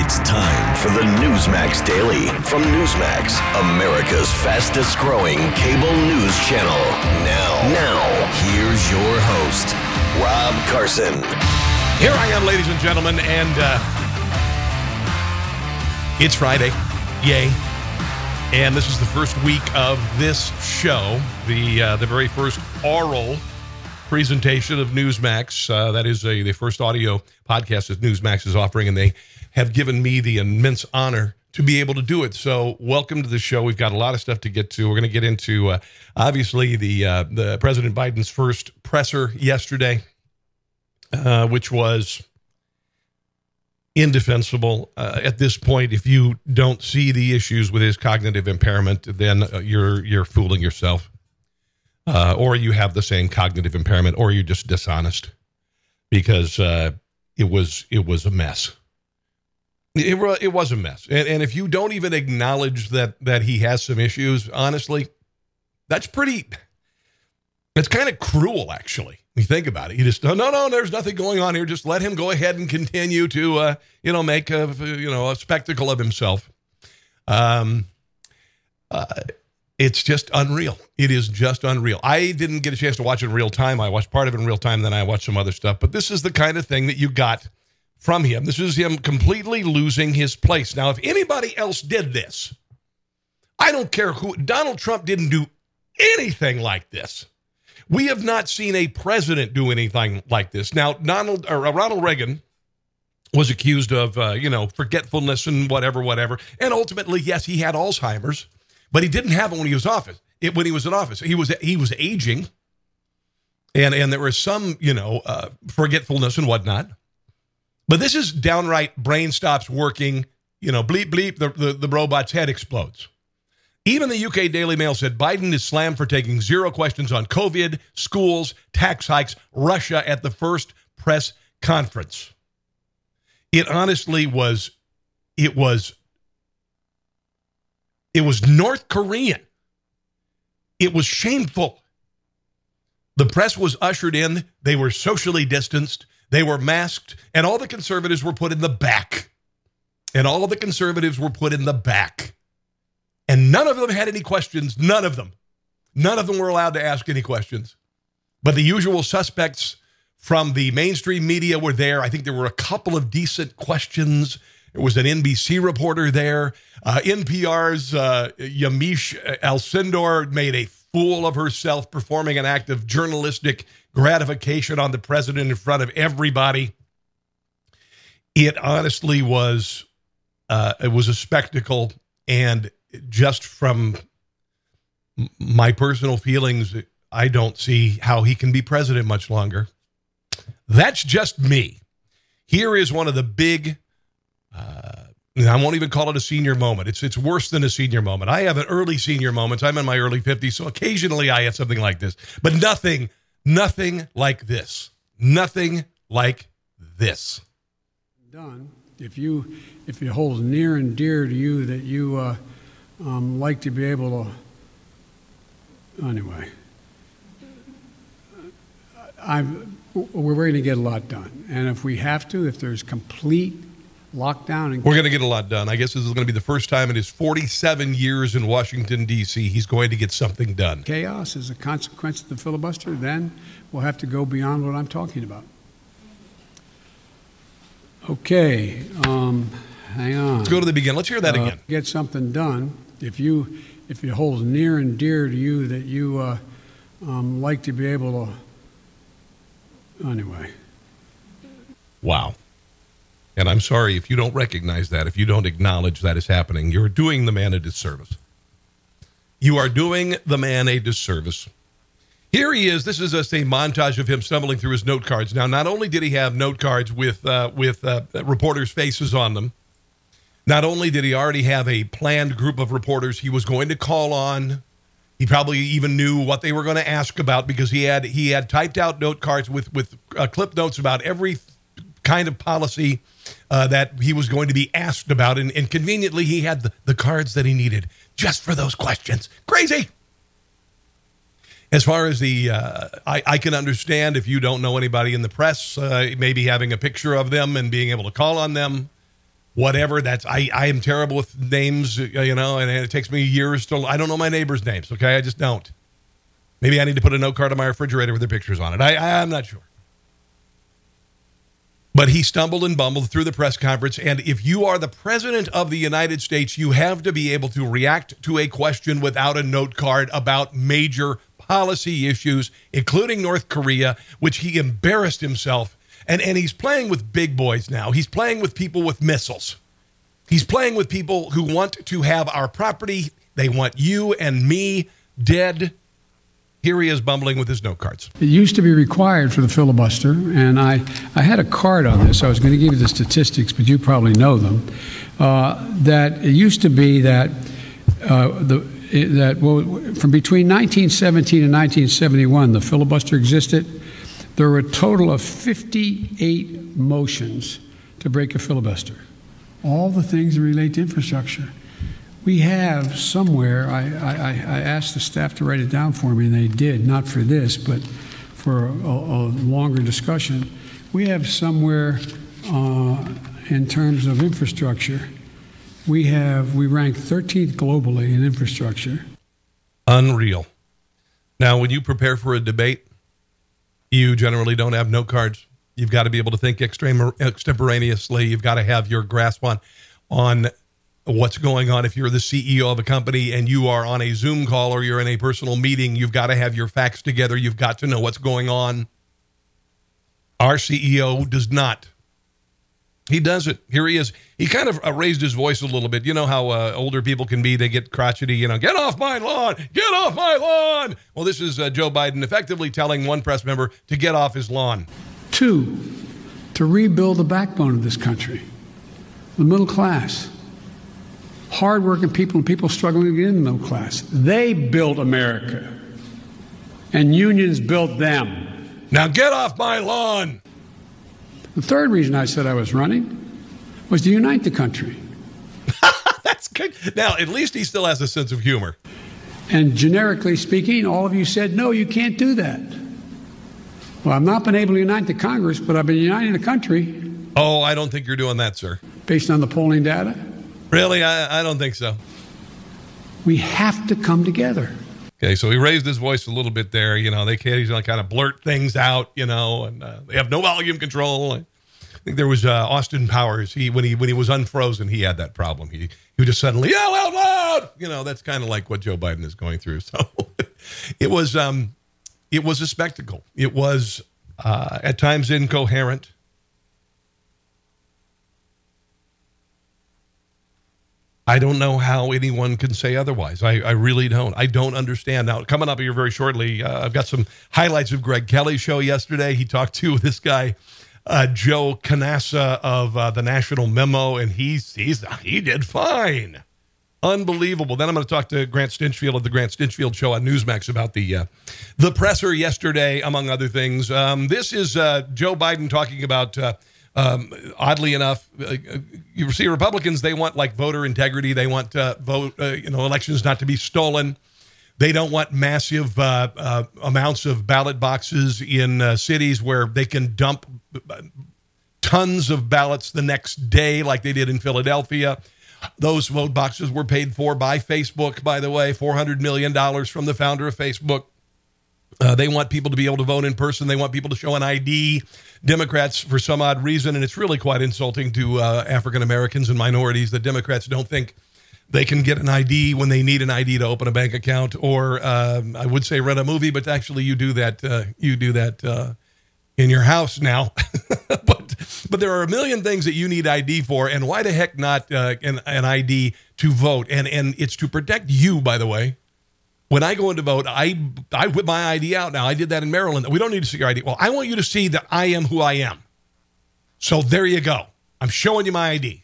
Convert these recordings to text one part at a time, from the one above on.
It's time for the Newsmax Daily from Newsmax, America's fastest growing cable news channel. Now, now, here's your host, Rob Carson. Here I am, ladies and gentlemen, and uh, it's Friday. Yay. And this is the first week of this show, the uh, the very first oral presentation of Newsmax. Uh, that is a, the first audio podcast that Newsmax is offering, and they have given me the immense honor to be able to do it. So, welcome to the show. We've got a lot of stuff to get to. We're going to get into uh, obviously the uh, the President Biden's first presser yesterday, uh, which was indefensible uh, at this point. If you don't see the issues with his cognitive impairment, then uh, you're you're fooling yourself, uh, or you have the same cognitive impairment, or you're just dishonest because it was it was a mess. It, it was a mess, and, and if you don't even acknowledge that that he has some issues, honestly, that's pretty. That's kind of cruel, actually. When you think about it, you just no, no, no. There's nothing going on here. Just let him go ahead and continue to, uh, you know, make a, you know, a spectacle of himself. Um, uh, it's just unreal. It is just unreal. I didn't get a chance to watch it in real time. I watched part of it in real time, then I watched some other stuff. But this is the kind of thing that you got from him. This is him completely losing his place. Now, if anybody else did this, I don't care who. Donald Trump didn't do anything like this. We have not seen a president do anything like this. Now, Donald or uh, Ronald Reagan was accused of, uh, you know, forgetfulness and whatever, whatever. And ultimately, yes, he had Alzheimer's, but he didn't have it when he was office. It, when he was in office, he was he was aging, and and there was some, you know, uh, forgetfulness and whatnot. But this is downright brain stops working. You know, bleep bleep, the, the, the robot's head explodes. Even the UK Daily Mail said Biden is slammed for taking zero questions on COVID, schools, tax hikes, Russia at the first press conference. It honestly was, it was, it was North Korean. It was shameful. The press was ushered in. They were socially distanced. They were masked, and all the conservatives were put in the back. And all the conservatives were put in the back. And none of them had any questions. None of them. None of them were allowed to ask any questions. But the usual suspects from the mainstream media were there. I think there were a couple of decent questions. There was an NBC reporter there. Uh, NPR's uh, Yamiche Alcindor made a fool of herself, performing an act of journalistic gratification on the president in front of everybody. It honestly was uh, it was a spectacle, and just from my personal feelings, I don't see how he can be president much longer. That's just me. Here is one of the big. Uh, I won't even call it a senior moment. It's it's worse than a senior moment. I have an early senior moment. I'm in my early 50s, so occasionally I have something like this, but nothing, nothing like this. Nothing like this. done. If you, if it holds near and dear to you that you uh, um, like to be able to, anyway, I'm, we're going to get a lot done. And if we have to, if there's complete lockdown and We're going to get a lot done. I guess this is going to be the first time in his 47 years in Washington, D.C., he's going to get something done. chaos is a consequence of the filibuster, then we'll have to go beyond what I'm talking about. Okay, um, hang on. Let's go to the beginning. Let's hear that uh, again. Get something done. If you, if it holds near and dear to you that you uh, um, like to be able to, anyway. Wow. And I'm sorry if you don't recognize that, if you don't acknowledge that is happening, you're doing the man a disservice. You are doing the man a disservice. Here he is. This is just a montage of him stumbling through his note cards. Now, not only did he have note cards with uh, with uh, reporters' faces on them, Not only did he already have a planned group of reporters he was going to call on, he probably even knew what they were going to ask about because he had he had typed out note cards with with uh, clip notes about every kind of policy uh, that he was going to be asked about, and, and conveniently he had the, the cards that he needed just for those questions. Crazy. As far as the, uh, I, I, can understand if you don't know anybody in the press, uh, maybe having a picture of them and being able to call on them, whatever. That's I, I am terrible with names, uh, you know, and it takes me years to. I don't know my neighbors' names. Okay, I just don't. Maybe I need to put a note card on my refrigerator with their pictures on it. I, I I'm not sure. But he stumbled and bumbled through the press conference. And if you are the president of the United States, you have to be able to react to a question without a note card about major policy issues, including North Korea, which he embarrassed himself. And, and he's playing with big boys now. He's playing with people with missiles. He's playing with people who want to have our property. They want you and me dead. Here he is bumbling with his note cards. It used to be required for the filibuster, and I, I had a card on this. I was going to give you the statistics, but you probably know them. Uh, that it used to be that uh, the that well, from between 1917 and 1971, the filibuster existed. There were a total of 58 motions to break a filibuster. All the things that relate to infrastructure we have somewhere, I, I, I, asked the staff to write it down for me, and they did, not for this, but for a, a longer discussion. We have somewhere uh, in terms of infrastructure, we have, we rank 13th globally in infrastructure. Unreal. Now, when you prepare for a debate, you generally don't have note cards. You've got to be able to think extemporaneously. You've got to have your grasp on on what's going on if you're the CEO of a company and you are on a Zoom call or you're in a personal meeting. You've got to have your facts together. You've got to know what's going on. Our CEO does not. He does it. Here he is. He kind of uh, raised his voice a little bit. You know how uh, older people can be. They get crotchety, you know, get off my lawn, get off my lawn. Well, this is uh, Joe Biden effectively telling one press member to get off his lawn. Two, to rebuild the backbone of this country, the middle class hardworking people and people struggling to get in the middle class. They built America, and unions built them. Now get off my lawn. The third reason I said I was running was to unite the country. That's good. Now, at least he still has a sense of humor. And generically speaking, all of you said, no, you can't do that. Well, I've not been able to unite the Congress, but I've been uniting the country. Oh, I don't think you're doing that, sir. Based on the polling data? Really? I, I don't think so. We have to come together. Okay, so he raised his voice a little bit there. You know, they can't occasionally kind of blurt things out. You know, and uh, they have no volume control. I think there was uh, Austin Powers. He when he when he was unfrozen, he had that problem. He he would just suddenly yell out loud. You know, that's kind of like what Joe Biden is going through. So it was um, it was a spectacle. It was uh, at times incoherent. I don't know how anyone can say otherwise. I, I really don't. I don't understand. Now, coming up here very shortly, uh, I've got some highlights of Greg Kelly's show yesterday. He talked to this guy, uh, Joe Conason of uh, the National Memo, and he's, he's he did fine. Unbelievable. Then I'm going to talk to Grant Stinchfield of the Grant Stinchfield Show on Newsmax about the uh, the presser yesterday, among other things. Um, this is uh, Joe Biden talking about uh, um, oddly enough, uh, you see Republicans, they want like voter integrity. They want uh, vote, uh, you know, elections not to be stolen. They don't want massive uh, amounts of ballot boxes in cities where they can dump tons of ballots the next day, like they did in Philadelphia. Those vote boxes were paid for by Facebook, by the way, $400 million from the founder of Facebook. Uh, they want people to be able to vote in person. They want people to show an ID. Democrats, for some odd reason, and it's really quite insulting to uh, African Americans and minorities that Democrats don't think they can get an ID when they need an ID to open a bank account, or um, I would say rent a movie, but actually you do that. Uh, you do that uh, in your house now. but but there are a million things that you need ID for, and why the heck not uh, an, an ID to vote? And and it's to protect you, by the way when I go in to vote, I I whip my ID out now. I did that in Maryland. We don't need to see your ID. Well, I want you to see that I am who I am. So there you go. I'm showing you my ID.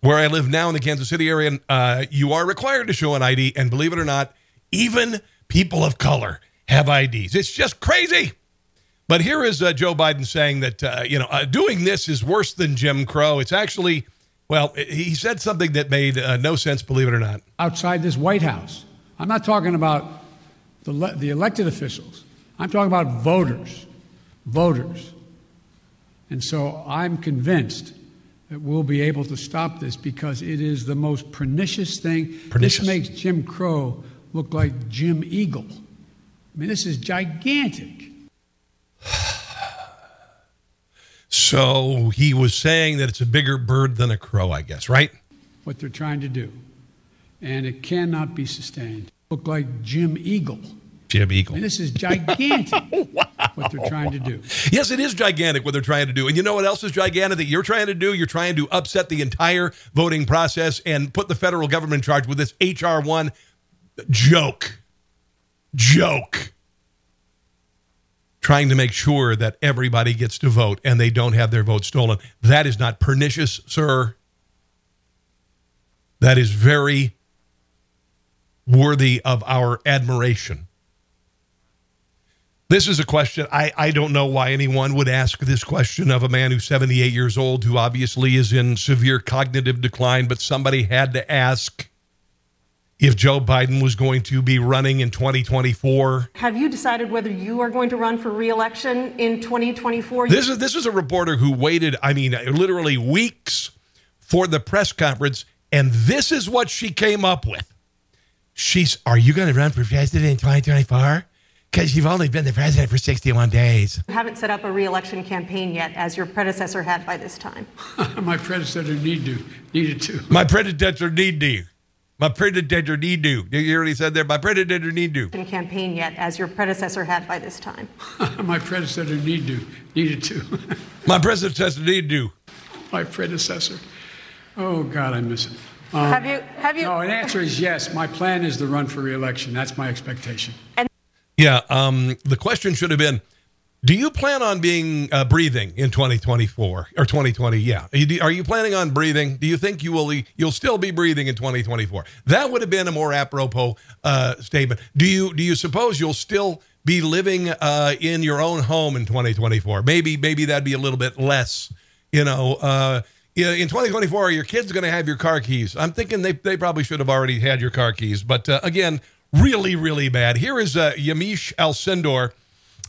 where I live now in the Kansas City area, uh, you are required to show an ID. And believe it or not, even people of color have IDs. It's just crazy. But here is uh, Joe Biden saying that, uh, you know, uh, doing this is worse than Jim Crow. It's actually, well, he said something that made uh, no sense, believe it or not. Outside this White House. I'm not talking about the, the elected officials, I'm talking about voters. Voters. And so I'm convinced that we'll be able to stop this because it is the most pernicious thing. Pernicious. This makes Jim Crow look like Jim Eagle. I mean, this is gigantic. So he was saying that it's a bigger bird than a crow, I guess, right? What they're trying to do. And it cannot be sustained. Look like Jim Eagle. Jim Eagle. This is gigantic wow. what they're trying to do. Yes, it is gigantic what they're trying to do. And you know what else is gigantic that you're trying to do? You're trying to upset the entire voting process and put the federal government in charge with this HR 1 joke. Joke. Trying to make sure that everybody gets to vote and they don't have their vote stolen. That is not pernicious, sir. That is very worthy of our admiration. This is a question. I, I don't know why anyone would ask this question of a man who's 78 years old, who obviously is in severe cognitive decline, but somebody had to ask if Joe Biden was going to be running in 2024. Have you decided whether you are going to run for reelection in 2024? This is this is a reporter who waited, I mean, literally weeks for the press conference, and this is what she came up with. She's, are you going to run for president in 2024? Because you've only been the president for 61 days. You haven't set up a reelection campaign yet, as your predecessor had by this time. My predecessor need to, needed to. My predecessor need to. My predecessor need to. You already said there, my predecessor need to. Campaign yet, as your predecessor had by this time. My predecessor need to, needed to. my predecessor need to. My predecessor. Oh, God, I miss it. Um, have you? Have you? No, an answer is yes. My plan is to run for reelection. That's my expectation. And yeah, um, the question should have been: Do you plan on being uh, breathing in 2024 or 2020? Yeah, are you, are you, planning on breathing? Do you think you will? You'll still be breathing in 2024? That would have been a more apropos uh, statement. Do you? Do you suppose you'll still be living uh, in your own home in 2024? Maybe, maybe that'd be a little bit less. You know uh, in 2024, your kids going to have your car keys? I'm thinking they, they probably should have already had your car keys. But uh, again, really, really bad. Here is uh, Yamiche Alcindor.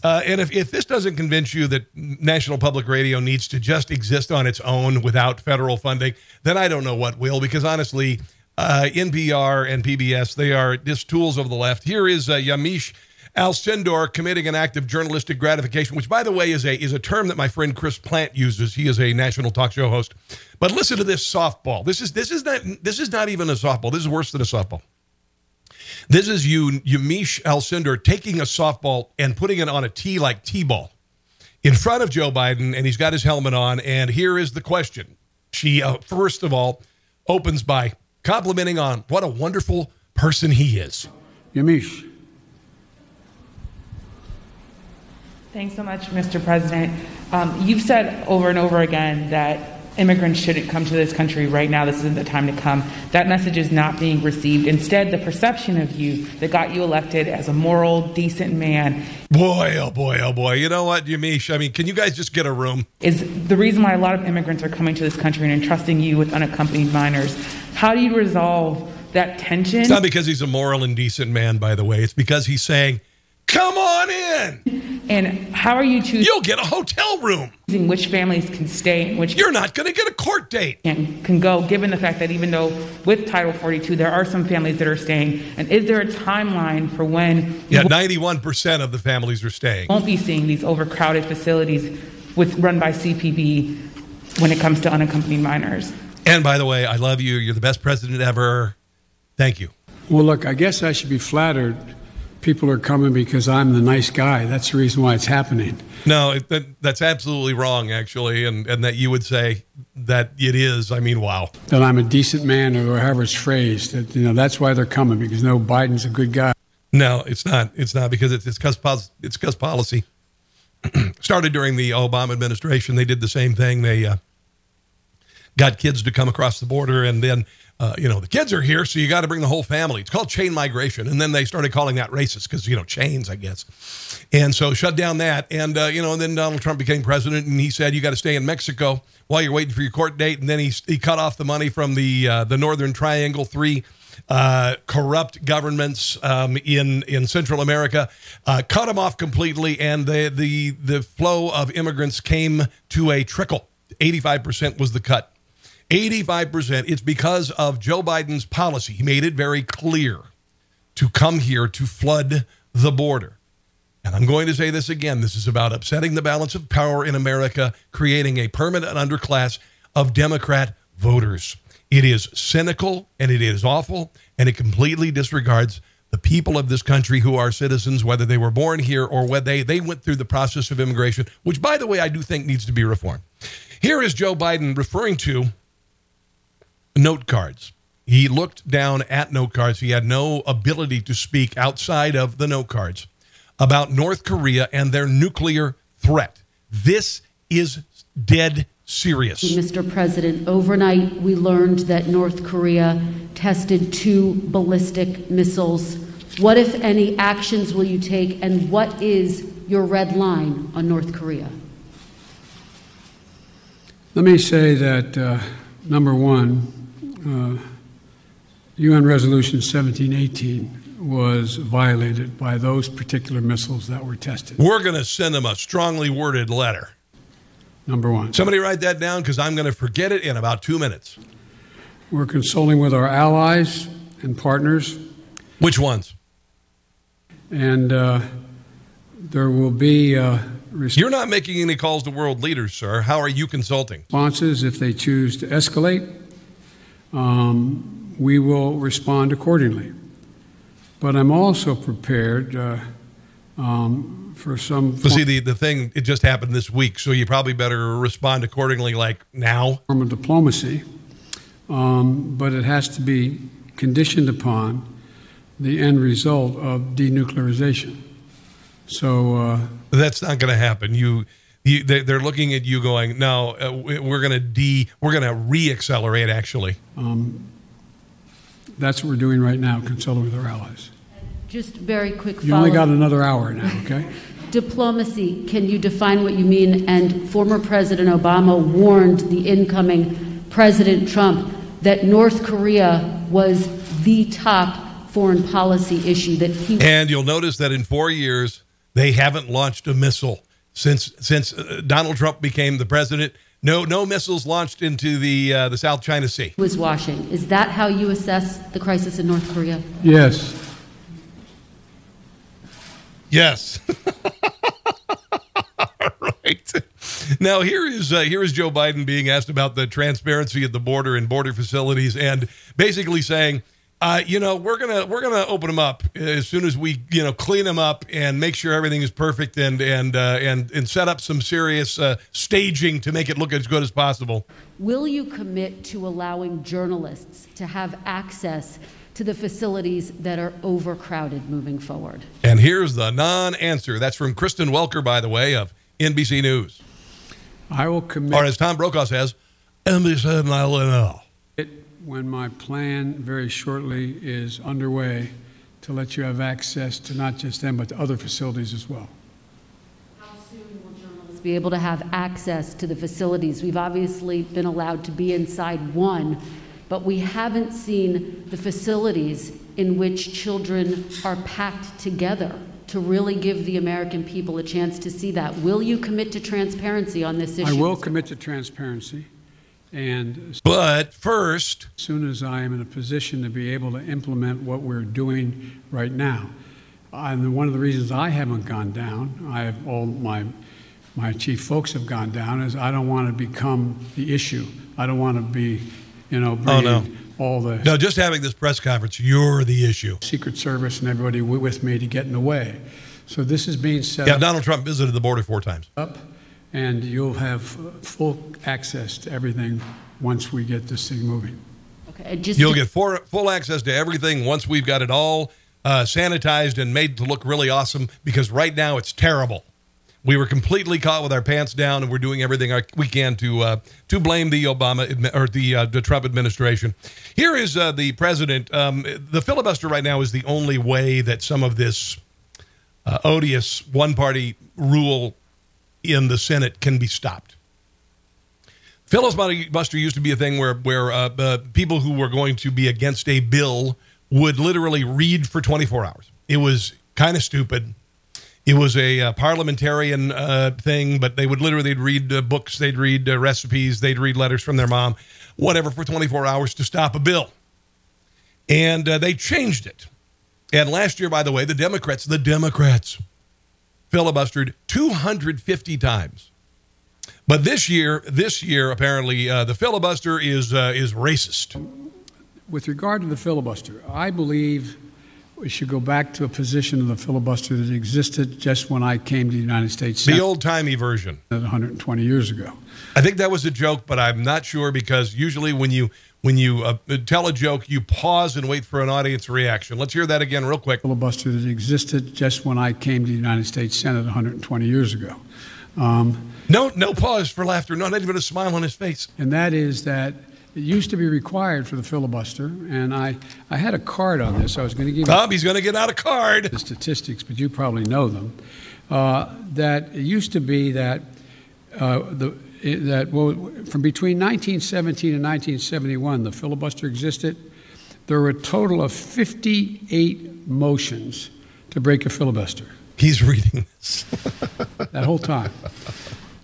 Uh, and if, if this doesn't convince you that National Public Radio needs to just exist on its own without federal funding, then I don't know what will, because honestly, uh, NPR and PBS, they are just tools of the left. Here is uh, Yamiche Alcindor committing an act of journalistic gratification, which, by the way, is a is a term that my friend Chris Plante uses. He is a national talk show host. But listen to this softball. This is this is not this is not even a softball. This is worse than a softball. This is you Yamiche Alcindor taking a softball and putting it on a tee like t-ball in front of Joe Biden, and he's got his helmet on. And here is the question. She uh, first of all opens by complimenting on what a wonderful person he is. Yamiche, Thanks so much, Mr. President. Um, you've said over and over again that immigrants shouldn't come to this country right now. This isn't the time to come. That message is not being received. Instead, the perception of you that got you elected as a moral, decent man. Boy, oh boy, oh boy. You know what, Yamiche? I mean, can you guys just get a room? Is the reason why a lot of immigrants are coming to this country and entrusting you with unaccompanied minors. How do you resolve that tension? It's not because he's a moral and decent man, by the way. It's because he's saying, Come on in. And how are you choosing? You'll get a hotel room. Which families can stay and which you're not going to get a court date and can go. Given the fact that even though with Title 42 there are some families that are staying, and is there a timeline for when? Yeah, 91 percent of the families are staying. Won't be seeing these overcrowded facilities with run by CPB when it comes to unaccompanied minors. And by the way, I love you. You're the best president ever. Thank you. Well, look, I guess I should be flattered people are coming because I'm the nice guy. That's the reason why it's happening. No, it, that, that's absolutely wrong, actually, and and that you would say that it is. I mean, wow. That I'm a decent man, or however it's phrased. That you know that's why they're coming because no, Biden's a good guy. No, it's not. It's not because it's it's because it's policy started during the Obama administration. They did the same thing. They uh, got kids to come across the border, and then uh, you know the kids are here, so you got to bring the whole family. It's called chain migration, and then they started calling that racist because you know chains, I guess. And so shut down that, and uh, you know, and then Donald Trump became president, and he said you got to stay in Mexico while you're waiting for your court date, and then he he cut off the money from the uh, the Northern Triangle three uh, corrupt governments um, in in Central America, uh, cut them off completely, and the the the flow of immigrants came to a trickle. Eighty five percent was the cut. Eighty five percent. It's because of Joe Biden's policy. He made it very clear to come here to flood the border. And I'm going to say this again. This is about upsetting the balance of power in America, creating a permanent underclass of Democrat voters. It is cynical and it is awful, and it completely disregards the people of this country who are citizens, whether they were born here or whether they, they went through the process of immigration, which, by the way, I do think needs to be reformed. Here is Joe Biden referring to note cards. He looked down at note cards. He had no ability to speak outside of the note cards about North Korea and their nuclear threat. This is dead serious. Mr. President, overnight we learned that North Korea tested two ballistic missiles. What, if any, actions will you take, and what is your red line on North Korea? Let me say that, uh, number one, uh, UN Resolution 1718 was violated by those particular missiles that were tested. We're going to send them a strongly worded letter. Number one. Somebody write that down because I'm going to forget it in about two minutes. We're consulting with our allies and partners. Which ones? And uh, there will be. Uh, You're not making any calls to world leaders, sir. How are you consulting? Responses if they choose to escalate. Um, we will respond accordingly. But I'm also prepared uh, um, for some. See, the, the thing, it just happened this week, so you probably better respond accordingly, like now. Form of diplomacy, um, but it has to be conditioned upon the end result of denuclearization. So uh, that's not going to happen. You. You, they're looking at you going, no, uh, we're going to de, we're going to re-accelerate. Actually, um, that's what we're doing right now, consulting with our allies. Just very quick. You only got another hour now, okay? Diplomacy. Can you define what you mean? And former President Obama warned the incoming President Trump that North Korea was the top foreign policy issue that he. And you'll notice that in four years they haven't launched a missile since since uh, Donald Trump became the president. No, no missiles launched into the uh, the South China Sea. Was washing. Is that how you assess the crisis in North Korea? Yes. Yes. right. Now here is uh, here is Joe Biden being asked about the transparency at the border and border facilities, and basically saying uh, you know, we're gonna we're gonna open them up as soon as we you know clean them up and make sure everything is perfect and and uh, and and set up some serious uh, staging to make it look as good as possible. Will you commit to allowing journalists to have access to the facilities that are overcrowded moving forward? And here's the non-answer. That's from Kristen Welker, by the way, of NBC News. I will commit. Or as Tom Brokaw says, NBC and I will know when my plan very shortly is underway to let you have access to not just them, but to other facilities as well. How soon will journalists be able to have access to the facilities? We've obviously been allowed to be inside one, but we haven't seen the facilities in which children are packed together to really give the American people a chance to see that. Will you commit to transparency on this issue? I will commit to transparency. And but first, as soon as I am in a position to be able to implement what we're doing right now, and one of the reasons I haven't gone down, I have all my my chief folks have gone down, is I don't want to become the issue. I don't want to be, you know, bringing oh, no. all the no. Just having this press conference, you're the issue. Secret Service and everybody with me to get in the way. So this is being set. Yeah, up. Donald Trump visited the border four times. Up and you'll have full access to everything once we get this thing moving. Okay, just you'll get full, full access to everything once we've got it all uh, sanitized and made to look really awesome because right now it's terrible. We were completely caught with our pants down, and we're doing everything we can to uh, to blame the Obama or the uh, the Trump administration. Here is uh, the president. Um, the filibuster right now is the only way that some of this uh, odious one party rule in the Senate can be stopped. Filibuster used to be a thing where where uh, uh, people who were going to be against a bill would literally read for 24 hours. It was kind of stupid. It was a uh, parliamentarian uh, thing, but they would literally read uh, books, they'd read uh, recipes, they'd read letters from their mom, whatever, for 24 hours to stop a bill. And they changed it. And last year, by the way, the Democrats, the Democrats filibustered 250 times. But this year, this year apparently uh, the filibuster is uh, is racist. With regard to the filibuster, I believe we should go back to a position of the filibuster that existed just when I came to the United States. The old timey version. 120 years ago. I think that was a joke, but I'm not sure because usually when you when you uh, tell a joke, you pause and wait for an audience reaction. Let's hear that again, real quick. Filibuster that existed just when I came to the United States Senate 120 years ago. Um, no, no pause for laughter. No, not even a smile on his face. And that is that it used to be required for the filibuster, and I, I had a card on this. I was going to give Bob, he's going to get out a card. The statistics, but you probably know them. Uh, that it used to be that uh, the that well, from between 1917 and 1971, the filibuster existed. There were a total of 58 motions to break a filibuster. He's reading this. that whole time.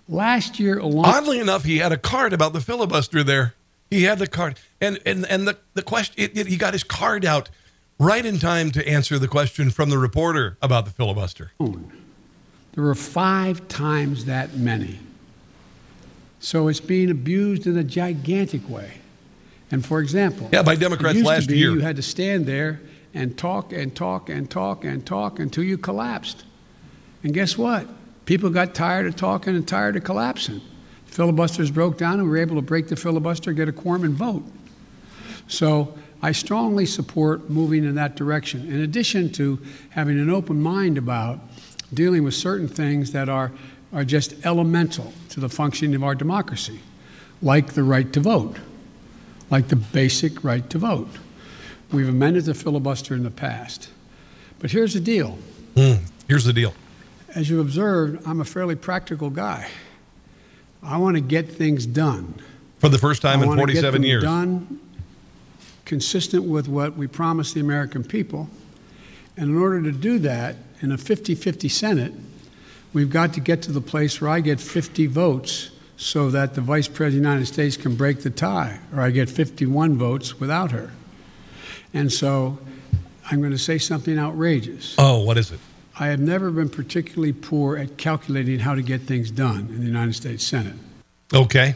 Last year alone. Oddly enough, he had a card about the filibuster there. He had the card. And and, and the, the question, it, it, he got his card out right in time to answer the question from the reporter about the filibuster. There were five times that many. So it's being abused in a gigantic way. And for example, yeah, by Democrats last be, year, you had to stand there and talk and talk and talk and talk until you collapsed. And guess what? People got tired of talking and tired of collapsing. Filibusters broke down, and we were able to break the filibuster, get a quorum, and vote. So I strongly support moving in that direction. In addition to having an open mind about dealing with certain things that are are just elemental to the functioning of our democracy, like the right to vote, like the basic right to vote. We've amended the filibuster in the past. But here's the deal. Mm, here's the deal. As you observed, I'm a fairly practical guy. I want to get things done. For the first time I in 47 get years. Done consistent with what we promised the American people. And in order to do that, in a 50 50 Senate, We've got to get to the place where I get 50 votes so that the Vice President of the United States can break the tie, or I get 51 votes without her. And so I'm going to say something outrageous. Oh, what is it? I have never been particularly poor at calculating how to get things done in the United States Senate. Okay.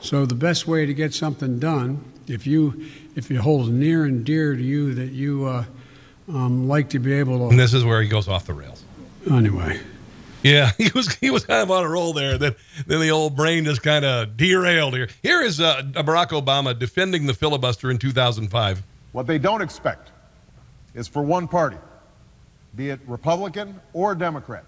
So the best way to get something done, if you if it holds near and dear to you that you uh, um, like to be able to. And this is where he goes off the rails. Anyway, yeah, he was he was kind of on a roll there. Then then the old brain just kind of derailed here. Here is uh, Barack Obama defending the filibuster in 2005. What they don't expect is for one party, be it Republican or Democrat,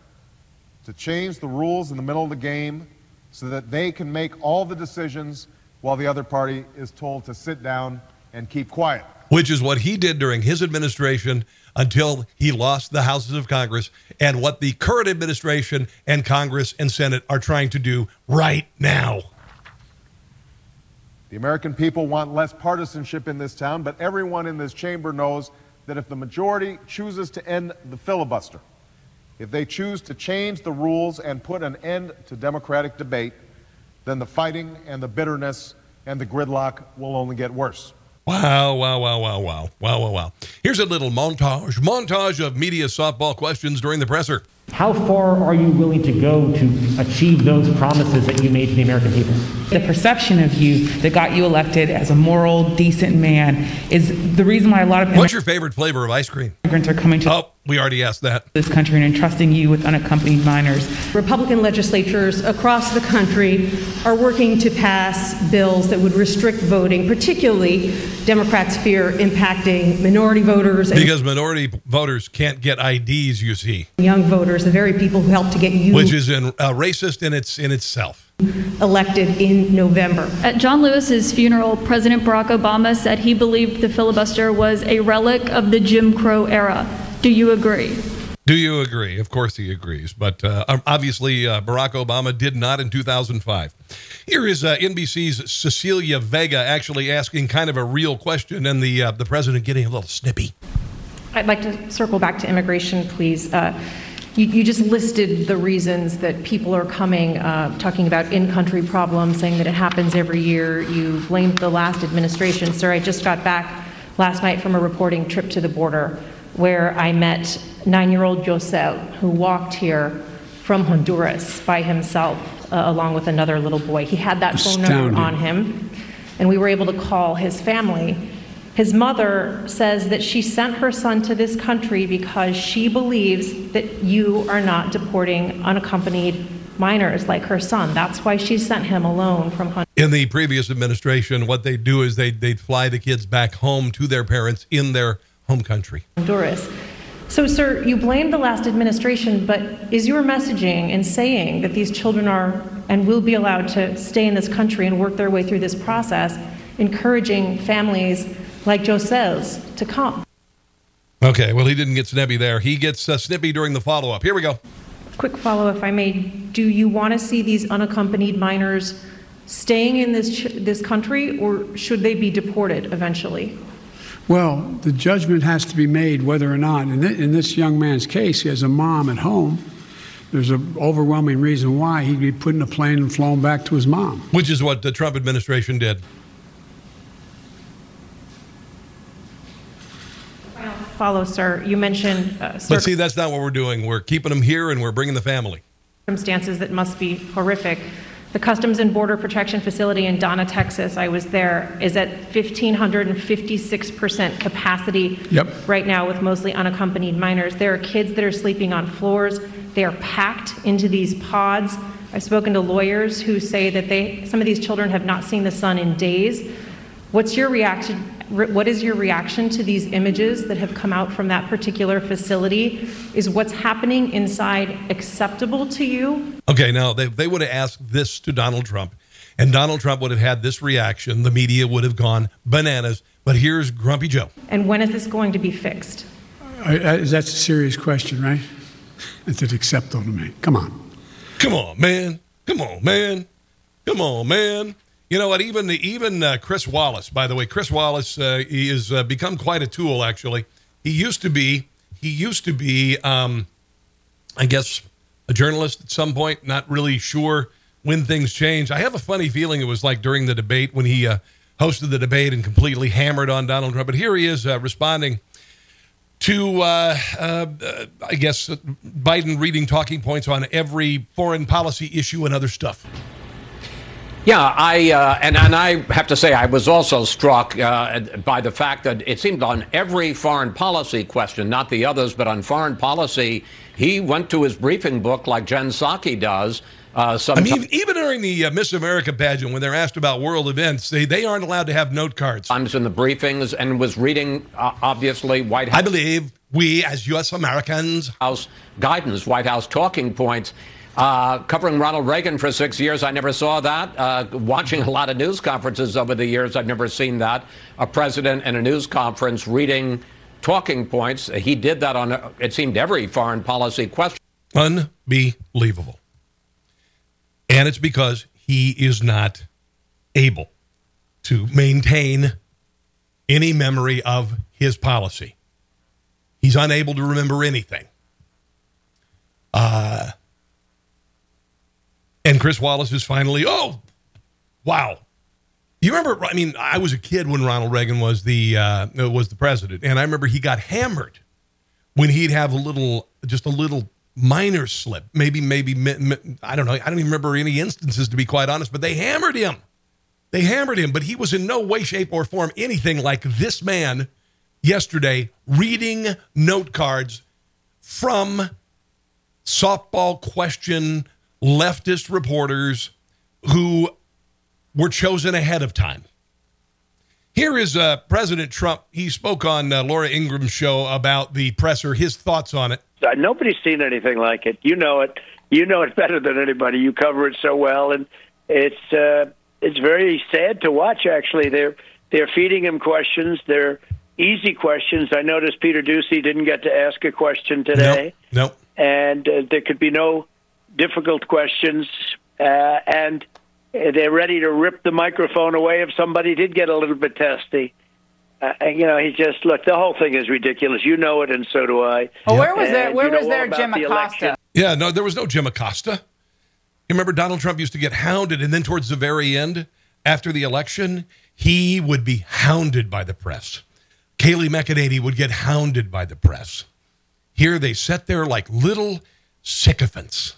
to change the rules in the middle of the game so that they can make all the decisions while the other party is told to sit down and keep quiet. Which is what he did during his administration until he lost the houses of Congress and what the current administration and Congress and Senate are trying to do right now. The American people want less partisanship in this town, but everyone in this chamber knows that if the majority chooses to end the filibuster, if they choose to change the rules and put an end to democratic debate, then the fighting and the bitterness and the gridlock will only get worse. Wow, wow, wow, wow, wow, wow, wow, wow. Here's a little montage, montage of media softball questions during the presser. How far are you willing to go to achieve those promises that you made to the American people? The perception of you that got you elected as a moral, decent man is the reason why a lot of What's your favorite flavor of ice cream? immigrants are coming to Oh, we already asked that. this country and entrusting you with unaccompanied minors. Republican legislatures across the country are working to pass bills that would restrict voting, particularly Democrats fear impacting minority voters and Because minority voters can't get IDs, you see, young voters, the very people who helped to get you which is in, uh, racist in its in itself. elected in November. At John Lewis's funeral, President Barack Obama said he believed the filibuster was a relic of the Jim Crow era. Do you agree? Do you agree? Of course he agrees. But uh, obviously, uh, Barack Obama did not in 2005. Here is uh, NBC's Cecilia Vega actually asking kind of a real question, and the uh, the president getting a little snippy. I'd like to circle back to immigration, please. Uh, you, you just listed the reasons that people are coming, uh, talking about in country problems, saying that it happens every year. You blamed the last administration. Sir, I just got back last night from a reporting trip to the border where I met nine year old Josel, who walked here from Honduras by himself, uh, along with another little boy. He had that phone number on him, and we were able to call his family. His mother says that she sent her son to this country because she believes that you are not deporting unaccompanied minors like her son. That's why she sent him alone from Honduras. In the previous administration, what they do is they they'd fly the kids back home to their parents in their home country. Honduras. So, sir, you blame the last administration, but is your messaging in saying that these children are and will be allowed to stay in this country and work their way through this process, encouraging families like Josel's to come? Okay, well, he didn't get snippy there. He gets uh, snippy during the follow up. Here we go. Quick follow, if I may. Do you want to see these unaccompanied minors staying in this, ch- this country, or should they be deported eventually? Well, the judgment has to be made whether or not, in, thi- in this young man's case, he has a mom at home. There's an overwhelming reason why he'd be put in a plane and flown back to his mom. Which is what the Trump administration did. Follow, sir. You mentioned uh, But see, that's not what we're doing. We're keeping them here and we're bringing the family. circumstances that must be horrific. The Customs and Border Protection Facility in Donna, Texas, I was there, is at 1,556% capacity Yep. right now with mostly unaccompanied minors. There are kids that are sleeping on floors. They are packed into these pods. I've spoken to lawyers who say that they, some of these children have not seen the sun in days. What's your reaction? Re- What is your reaction to these images that have come out from that particular facility? Is what's happening inside acceptable to you? Okay, now they, they would have asked this to Donald Trump, and Donald Trump would have had this reaction. The media would have gone bananas. But here's Grumpy Joe. And when is this going to be fixed? I, I, that's a serious question, right? It's an acceptable to me. Come on. Come on, man. Come on, man. Come on, man. You know what? Even even uh, Chris Wallace, by the way, Chris Wallace, uh, he has uh, become quite a tool. Actually, he used to be he used to be, um, I guess, a journalist at some point. Not really sure when things changed. I have a funny feeling it was like during the debate when he uh, hosted the debate and completely hammered on Donald Trump. But here he is uh, responding to, uh, uh, I guess, Biden reading talking points on every foreign policy issue and other stuff. Yeah, I uh, and and I have to say I was also struck uh, by the fact that it seemed on every foreign policy question, not the others, but on foreign policy, he went to his briefing book like Jen Psaki does. Uh, I mean, even during the uh, Miss America pageant, when they're asked about world events, they, they aren't allowed to have note cards. Sometimes in the briefings and was reading, uh, obviously, White House. I believe we, as U.S. Americans, House guidance, White House talking points. Uh, covering Ronald Reagan for six years, I never saw that. Uh, watching a lot of news conferences over the years, I've never seen that. A president in a news conference reading talking points. He did that on, it seemed, every foreign policy question. unbelievable. And it's because he is not able to maintain any memory of his policy. He's unable to remember anything. Uh, and Chris Wallace is finally, oh, wow. You remember? I mean, I was a kid when Ronald Reagan was the uh, was the president, and I remember he got hammered when he'd have a little, just a little minor slip. Maybe, maybe, I don't know. I don't even remember any instances, to be quite honest, but they hammered him. They hammered him, but he was in no way, shape, or form anything like this man yesterday reading note cards from softball question leftist reporters who were chosen ahead of time. Here is uh, President Trump. He spoke on uh, Laura Ingraham's show about the presser, his thoughts on it. Uh, nobody's seen anything like it. You know it. You know it better than anybody. You cover it so well, and it's uh, it's very sad to watch. Actually, they're they're feeding him questions. They're easy questions. I noticed Peter Doocy didn't get to ask a question today. No. Nope. And uh, there could be no difficult questions. Uh, and they're ready to rip the microphone away if somebody did get a little bit testy. Uh, you know, he just look. The whole thing is ridiculous. You know it, and so do I. Well, where was there? Where was there Jim the Acosta? Election. Yeah, no, there was no Jim Acosta. You remember Donald Trump used to get hounded, and then towards the very end, after the election, he would be hounded by the press. Kayleigh McEnany would get hounded by the press. Here they sat there like little sycophants.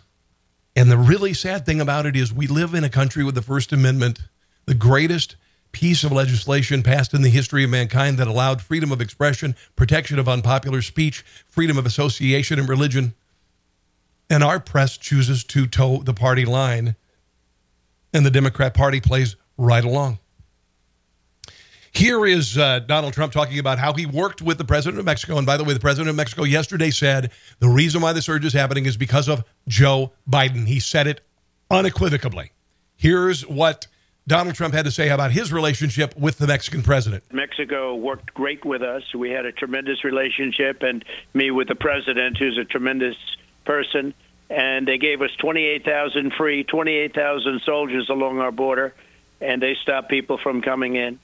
And the really sad thing about it is we live in a country with the First Amendment, the greatest piece of legislation passed in the history of mankind that allowed freedom of expression, protection of unpopular speech, freedom of association and religion. And our press chooses to toe the party line, and the Democrat Party plays right along. Here is uh, Donald Trump talking about how he worked with the president of Mexico. And by the way, the president of Mexico yesterday said the reason why the surge is happening is because of Joe Biden. He said it unequivocally. Here's what Donald Trump had to say about his relationship with the Mexican president. Mexico worked great with us. We had a tremendous relationship, and me with the president, who's a tremendous person. And they gave us 28,000 free, 28,000 soldiers along our border, and they stopped people from coming in.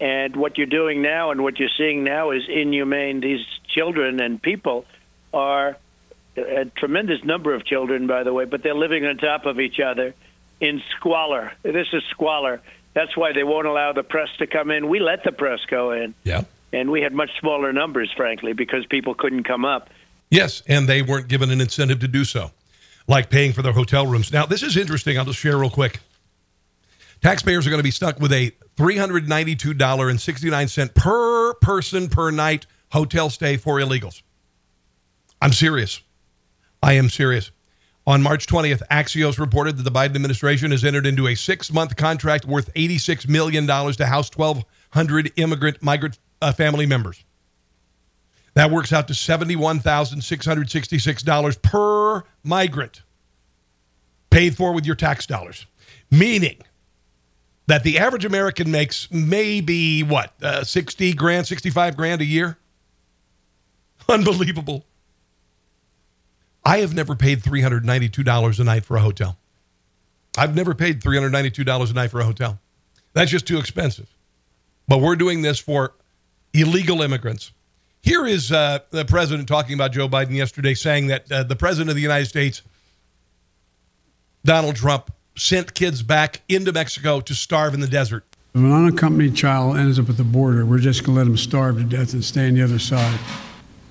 And what you're doing now and what you're seeing now is inhumane. These children and people are a tremendous number of children, by the way, but they're living on top of each other in squalor. This is squalor. That's why they won't allow the press to come in. We let the press go in. Yeah. And we had much smaller numbers, frankly, because people couldn't come up. Yes, and they weren't given an incentive to do so, like paying for their hotel rooms. Now, this is interesting. I'll just share real quick. Taxpayers are going to be stuck with a $392.69 per person per night hotel stay for illegals. I'm serious. I am serious. On March 20th, Axios reported that the Biden administration has entered into a six month contract worth $86 million to house 1,200 immigrant migrant uh, family members. That works out to $71,666 per migrant, paid for with your tax dollars. Meaning, that the average American makes maybe what, uh, 60 grand, 65 grand a year? Unbelievable. I have never paid $392 a night for a hotel. I've never paid $392 a night for a hotel. That's just too expensive. But we're doing this for illegal immigrants. Here is uh, the president talking about Joe Biden yesterday, saying that uh, the president of the United States, Donald Trump, sent kids back into Mexico to starve in the desert. If an unaccompanied child ends up at the border, we're just going to let them starve to death and stay on the other side.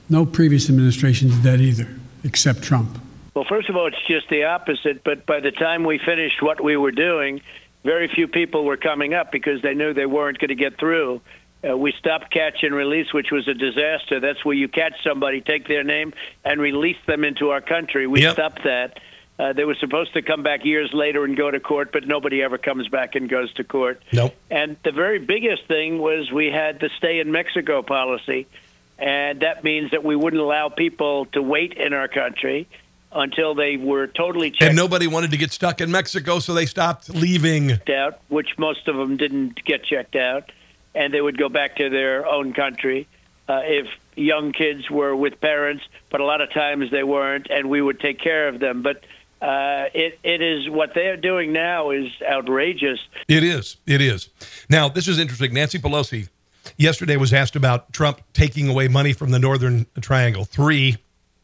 No previous administration did that either, except Trump. Well, first of all, it's just the opposite. But by the time we finished what we were doing, very few people were coming up because they knew they weren't going to get through. Uh, we stopped catch and release, which was a disaster. That's where you catch somebody, take their name, and release them into our country. We yep. stopped that. Uh, they were supposed to come back years later and go to court, but nobody ever comes back and goes to court. Nope. And the very biggest thing was we had the stay in Mexico policy, and that means that we wouldn't allow people to wait in our country until they were totally checked. And nobody wanted to get stuck in Mexico, so they stopped leaving. Out, which most of them didn't get checked out, and they would go back to their own country. Uh, if young kids were with parents, but a lot of times they weren't, and we would take care of them. But uh, it, it is what they're doing now is outrageous. It is. It is. Now, this is interesting. Nancy Pelosi yesterday was asked about Trump taking away money from the Northern Triangle, three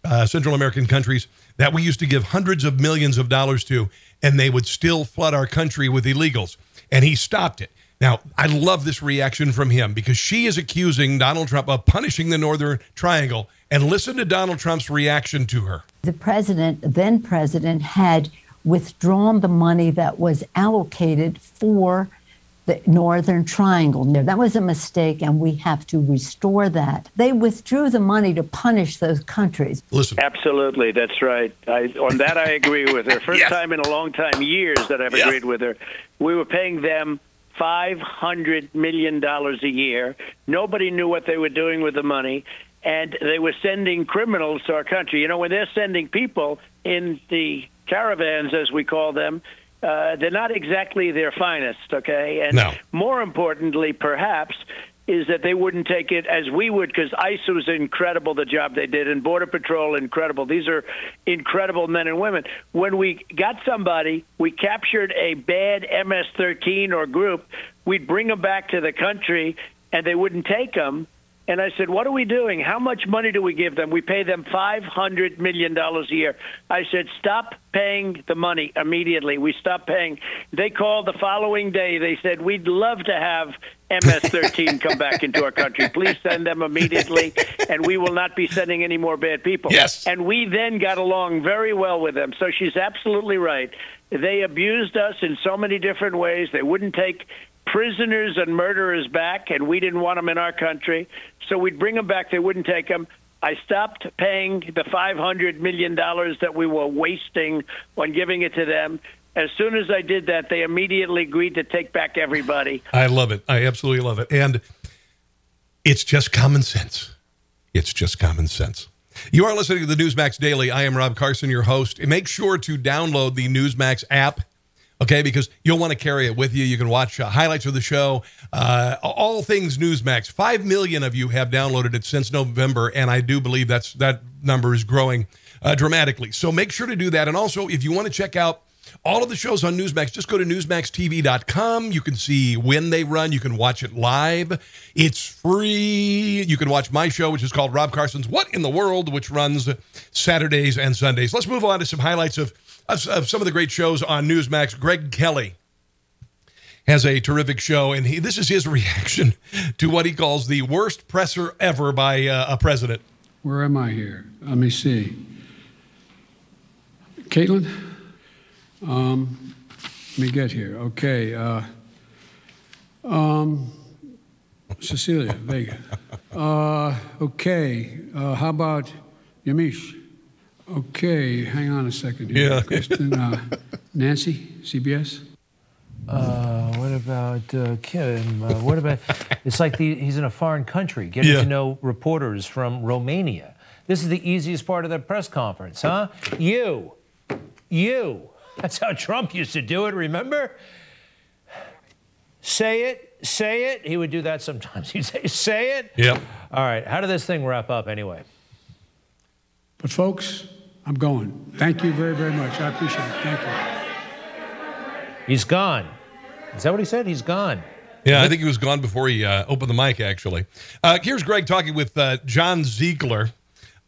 uh, Central American countries that we used to give hundreds of millions of dollars to, and they would still flood our country with illegals. And he stopped it. Now, I love this reaction from him because she is accusing Donald Trump of punishing the Northern Triangle. And listen to Donald Trump's reaction to her. The president, then president, had withdrawn the money that was allocated for the Northern Triangle. That was a mistake, and we have to restore that. They withdrew the money to punish those countries. Listen. Absolutely, that's right. I, on that, I agree with her. First Yes. time in a long time, years, that I've Yeah. agreed with her. We were paying them $500 million a year. Nobody knew what they were doing with the money. And they were sending criminals to our country. You know, when they're sending people in the caravans, as we call them, uh, they're not exactly their finest, okay? And No. more importantly, perhaps, is that they wouldn't take it as we would because ICE was incredible, the job they did, and Border Patrol, incredible. These are incredible men and women. When we got somebody, we captured a bad MS 13 or group, we'd bring them back to the country and they wouldn't take them. And I said, What are we doing? How much money do we give them? We pay them $500 million a year. I said, Stop paying the money immediately. We stopped paying. They called the following day. They said, We'd love to have MS 13 come back into our country. Please send them immediately, and we will not be sending any more bad people. Yes. And we then got along very well with them. So she's absolutely right. They abused us in so many different ways. They wouldn't take prisoners and murderers back, and we didn't want them in our country. So we'd bring them back. They wouldn't take them. I stopped paying the $500 million that we were wasting on giving it to them. As soon as I did that, they immediately agreed to take back everybody. I love it. I absolutely love it. And it's just common sense. It's just common sense. You are listening to the Newsmax Daily. I am Rob Carson, your host. Make sure to download the Newsmax app, okay? Because you'll want to carry it with you. You can watch uh, highlights of the show, uh, all things Newsmax. Five million of you have downloaded it since November, and I do believe that's that number is growing uh, dramatically. So make sure to do that. And also, if you want to check out all of the shows on Newsmax, just go to newsmaxtv.com. You can see when they run. You can watch it live. It's free. You can watch my show, which is called Rob Carson's What in the World, which runs Saturdays and Sundays. Let's move on to some highlights of, of, of some of the great shows on Newsmax. Greg Kelly has a terrific show, and he, this is his reaction to what he calls the worst presser ever by uh, a president. Where am I here? Let me see. Caitlin? Um, let me get here. Okay. Uh, um, Cecilia Vega. Uh, okay. Uh, how about Yamiche? Okay. Hang on a second here. Yeah. Kristen, uh, Nancy, CBS. Uh, what about uh, Kim? Uh, what about? It's like the, he's in a foreign country, getting Yeah. to know reporters from Romania. This is the easiest part of the press conference, huh? You, you. That's how Trump used to do it. Remember? Say it, say it. He would do that sometimes. He'd say, "Say it." Yep. All right. How did this thing wrap up anyway? But, folks, I'm going. Thank you very, very much. I appreciate it. Thank you. He's gone. Is that what he said? He's gone. Yeah, I think he was gone before he uh, opened the mic. Actually, uh, here's Greg talking with uh, John Ziegler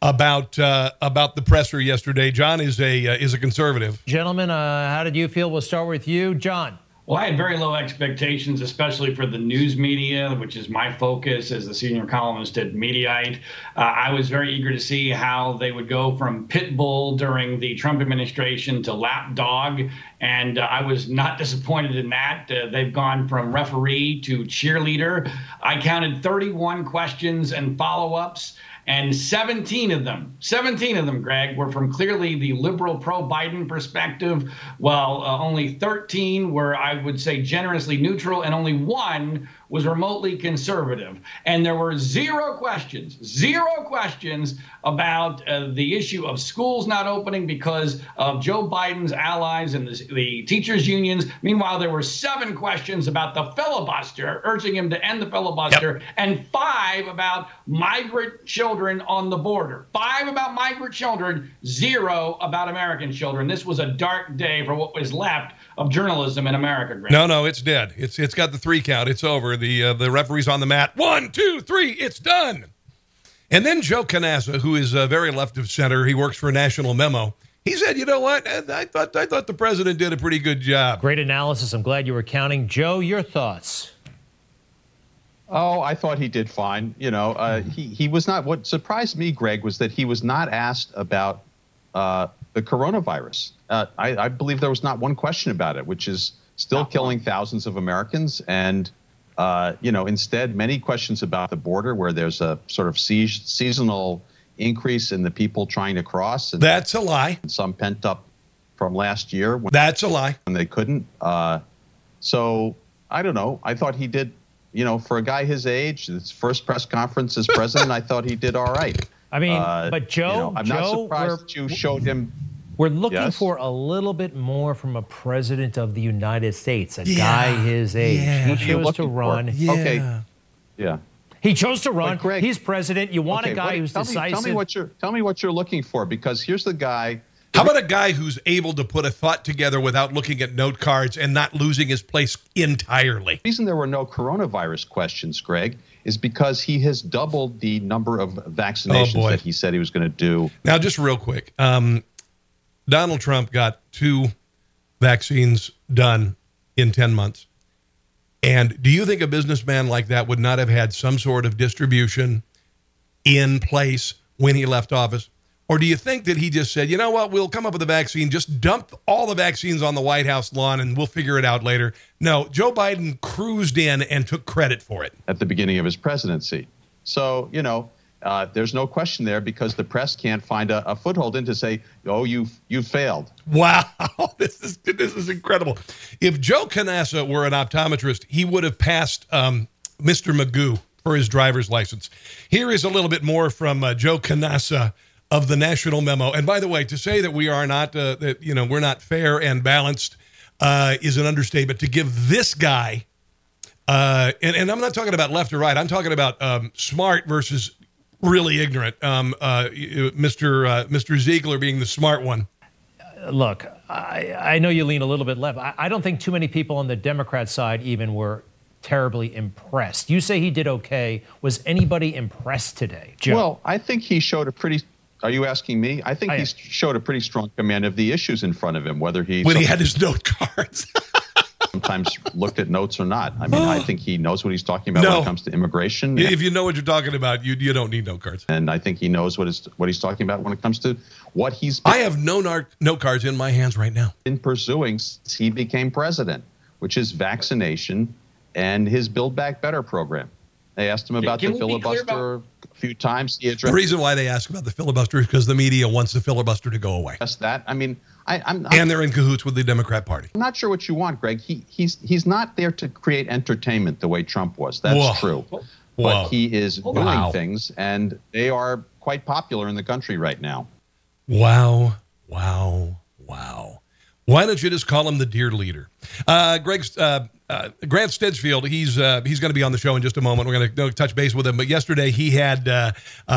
about uh, about the presser yesterday. John is a uh, is a conservative. Gentlemen, uh, how did you feel? We'll start with you, John. Well, I had very low expectations, especially for the news media, which is my focus as the senior columnist at Mediaite. Uh, I was very eager to see how they would go from pit bull during the Trump administration to lap dog, and uh, I was not disappointed in that. Uh, they've gone from referee to cheerleader. I counted 31 questions and follow ups. And 17 of them, 17 of them, Greg, were from clearly the liberal pro Biden perspective, while uh, only 13 were, I would say, generously neutral, and only one was remotely conservative. And there were zero questions, zero questions about uh, the issue of schools not opening because of Joe Biden's allies and the, the teachers' unions. Meanwhile, there were seven questions about the filibuster, urging him to end the filibuster, and five about migrant children on the border. Five about migrant children, zero about American children. This was a dark day for what was left of journalism in America, Greg. No, no, it's dead. It's it's got the three count. It's over. The uh, the referee's on the mat. One, two, three. It's done. And then Joe Conason, who is uh, very left of center, he works for National Memo. He said, "You know what? I thought I thought the president did a pretty good job." Great analysis. I'm glad you were counting. Joe, your thoughts? Oh, I thought he did fine. You know, uh, he he was not. What surprised me, Greg, was that he was not asked about uh, the coronavirus. Uh, I, I, believe there was not one question about it, which is still not killing one. thousands of Americans. And uh, you know, instead, many questions about the border, where there's a sort of se- seasonal increase in the people trying to cross. And That's a lie. Some pent up from last year. When, That's a lie. When they couldn't. Uh, so I don't know. I thought he did. You know, for a guy his age, his first press conference as president, I thought he did all right. I mean, uh, but Joe, you know, I'm Joe, not surprised that you showed him. We're looking yes? for a little bit more from a president of the United States, a yeah. guy his age. Yeah. He chose to run. Yeah. Okay. Yeah. He chose to run. Greg, He's president. You want okay, a guy what, who's tell decisive. Me, tell me what you're. Tell me what you're looking for, because here's the guy how about a guy who's able to put a thought together without looking at note cards and not losing his place entirely? The reason there were no coronavirus questions, Greg, is because he has doubled the number of vaccinations oh that he said he was going to do. Now, just real quick um, Donald Trump got two vaccines done in 10 months. And do you think a businessman like that would not have had some sort of distribution in place when he left office? Or do you think that he just said, you know what, we'll come up with a vaccine, just dump all the vaccines on the White House lawn and we'll figure it out later? No, Joe Biden cruised in and took credit for it. At the beginning of his presidency. So, you know, uh, there's no question there because the press can't find a, a foothold in to say, "Oh, you've you failed." Wow, this is this is incredible. If Joe Conason were an optometrist, he would have passed um, Mr. Magoo for his driver's license. Here is a little bit more from uh, Joe Conason of the national memo. And by the way, to say that we are not, uh, that you know, we're not fair and balanced uh, is an understatement. To give this guy, uh, and, and I'm not talking about left or right. I'm talking about um, smart versus really ignorant. Um, uh, Mr. Uh, Mr. Ziegler being the smart one. Look, I, I know you lean a little bit left. I, I don't think too many people on the Democrat side even were terribly impressed. You say he did okay. Was anybody impressed today, Joe? Well, I think he showed a pretty are you asking me? I think I, he showed a pretty strong command of the issues in front of him, whether he when he had his note cards. sometimes looked at notes or not. I mean, I think he knows what he's talking about no. when it comes to immigration. If you know what you're talking about, you you don't need note cards. And I think he knows what is what he's talking about when it comes to what he's. I have no note cards in my hands right now. In pursuing since he became president, which is vaccination and his Build Back Better program. They asked him about the filibuster about- a few times. He addressed the reason why they ask about the filibuster is because the media wants the filibuster to go away. Just that. I mean, I, am and they're in cahoots with the Democrat Party. I'm not sure what you want, Greg. He he's he's not there to create entertainment the way Trump was. That's Whoa. true. Whoa. But he is doing wow. things, and they are quite popular in the country right now. Wow! Wow! Wow! Why don't you just call him the dear leader? Uh, Greg's uh, uh, Grant Stinchfield, he's uh, he's going to be on the show in just a moment. We're going to touch base with him. But yesterday he had uh,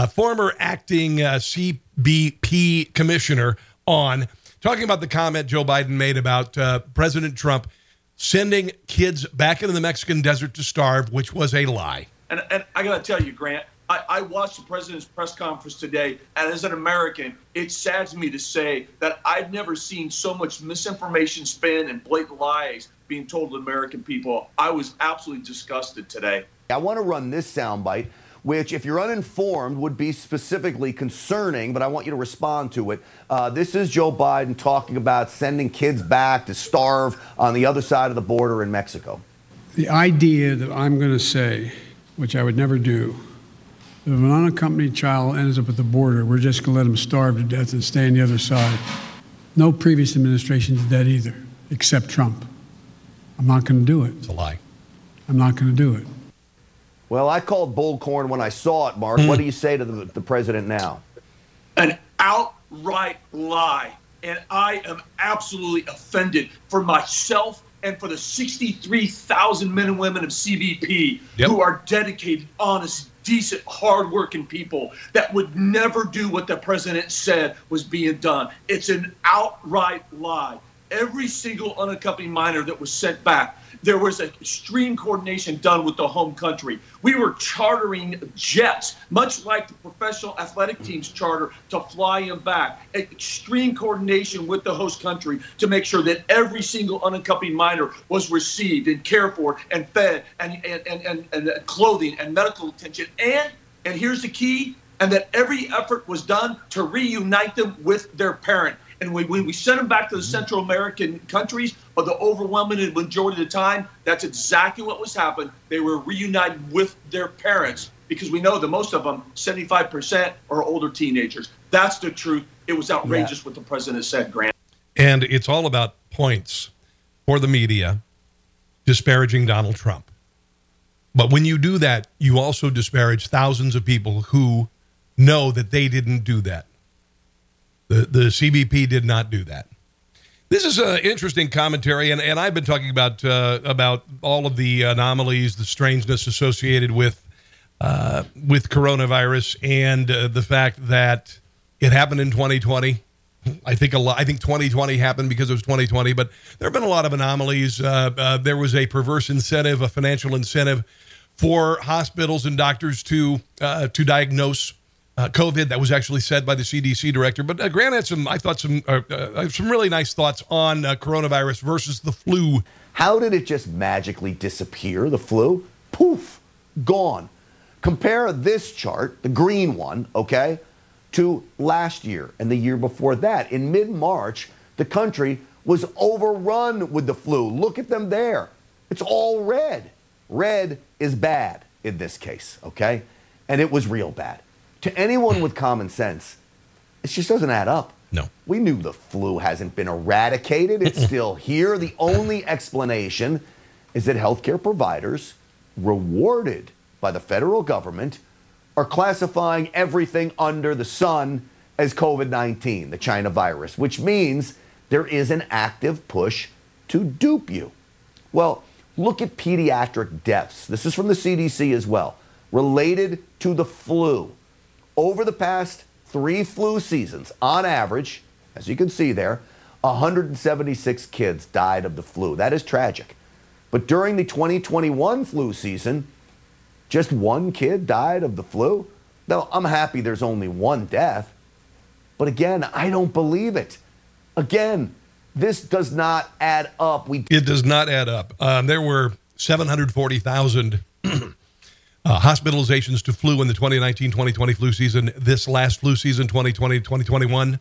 former acting uh, CBP commissioner on talking about the comment Joe Biden made about uh, President Trump sending kids back into the Mexican desert to starve, which was a lie. And, and I got to tell you, Grant, I, I, watched the president's press conference today, and as an American, it saddens me to say that I've never seen so much misinformation spin and blatant lies being told to American people. I was absolutely disgusted today. I want to run this soundbite, which, if you're uninformed, would be specifically concerning, but I want you to respond to it. Uh, this is Joe Biden talking about sending kids back to starve on the other side of the border in Mexico. The idea that I'm going to say, which I would never do, if an unaccompanied child ends up at the border, we're just going to let them starve to death and stay on the other side. No previous administration did that either, except Trump. I'm not going to do it. It's a lie. I'm not going to do it. Well, I called bullcorn when I saw it, Mark. Mm. What do you say to the, the president now? An outright lie. And I am absolutely offended for myself and for the 63,000 men and women of CBP yep. who are dedicated, honest, decent, hardworking people that would never do what the president said was being done. It's an outright lie every single unaccompanied minor that was sent back. there was extreme coordination done with the home country. We were chartering jets, much like the professional athletic teams charter, to fly them back. Extreme coordination with the host country to make sure that every single unaccompanied minor was received and cared for and fed and, and, and, and, and clothing and medical attention. And, and here's the key, and that every effort was done to reunite them with their parent. And when we, we sent them back to the mm-hmm. Central American countries, but the overwhelming majority of the time, that's exactly what was happening. They were reunited with their parents because we know that most of them, 75%, are older teenagers. That's the truth. It was outrageous yeah. what the president said, Grant. And it's all about points for the media disparaging Donald Trump. But when you do that, you also disparage thousands of people who know that they didn't do that. The, the CBP did not do that. This is an interesting commentary, and, and I've been talking about uh, about all of the anomalies, the strangeness associated with uh, with coronavirus, and uh, the fact that it happened in 2020. I think a lot. I think 2020 happened because it was 2020, but there have been a lot of anomalies. Uh, uh, there was a perverse incentive, a financial incentive, for hospitals and doctors to uh, to diagnose uh, COVID. That was actually said by the CDC director. But uh, Grant had some, I thought, some uh, uh some really nice thoughts on uh, coronavirus versus the flu. How did it just magically disappear? The flu, poof, gone. Compare this chart, the green one, okay, to last year and the year before that. In mid March, the country was overrun with the flu. Look at them there. It's all red. Red is bad in this case, okay? And it was real bad to anyone with common sense, it just doesn't add up. No. We knew the flu hasn't been eradicated, it's still here. The only explanation is that healthcare providers, rewarded by the federal government, are classifying everything under the sun as COVID 19, the China virus, which means there is an active push to dupe you. Well, look at pediatric deaths. This is from the CDC as well, related to the flu over the past three flu seasons, on average, as you can see there, 176 kids died of the flu. That is tragic. But during the 2021 flu season, just one kid died of the flu. Now, I'm happy there's only one death. But again, I don't believe it. Again, this does not add up. We it does not add up. Um, there were 740,000 uh, hospitalizations to flu in the 2019-2020 flu season. This last flu season, 2020-2021,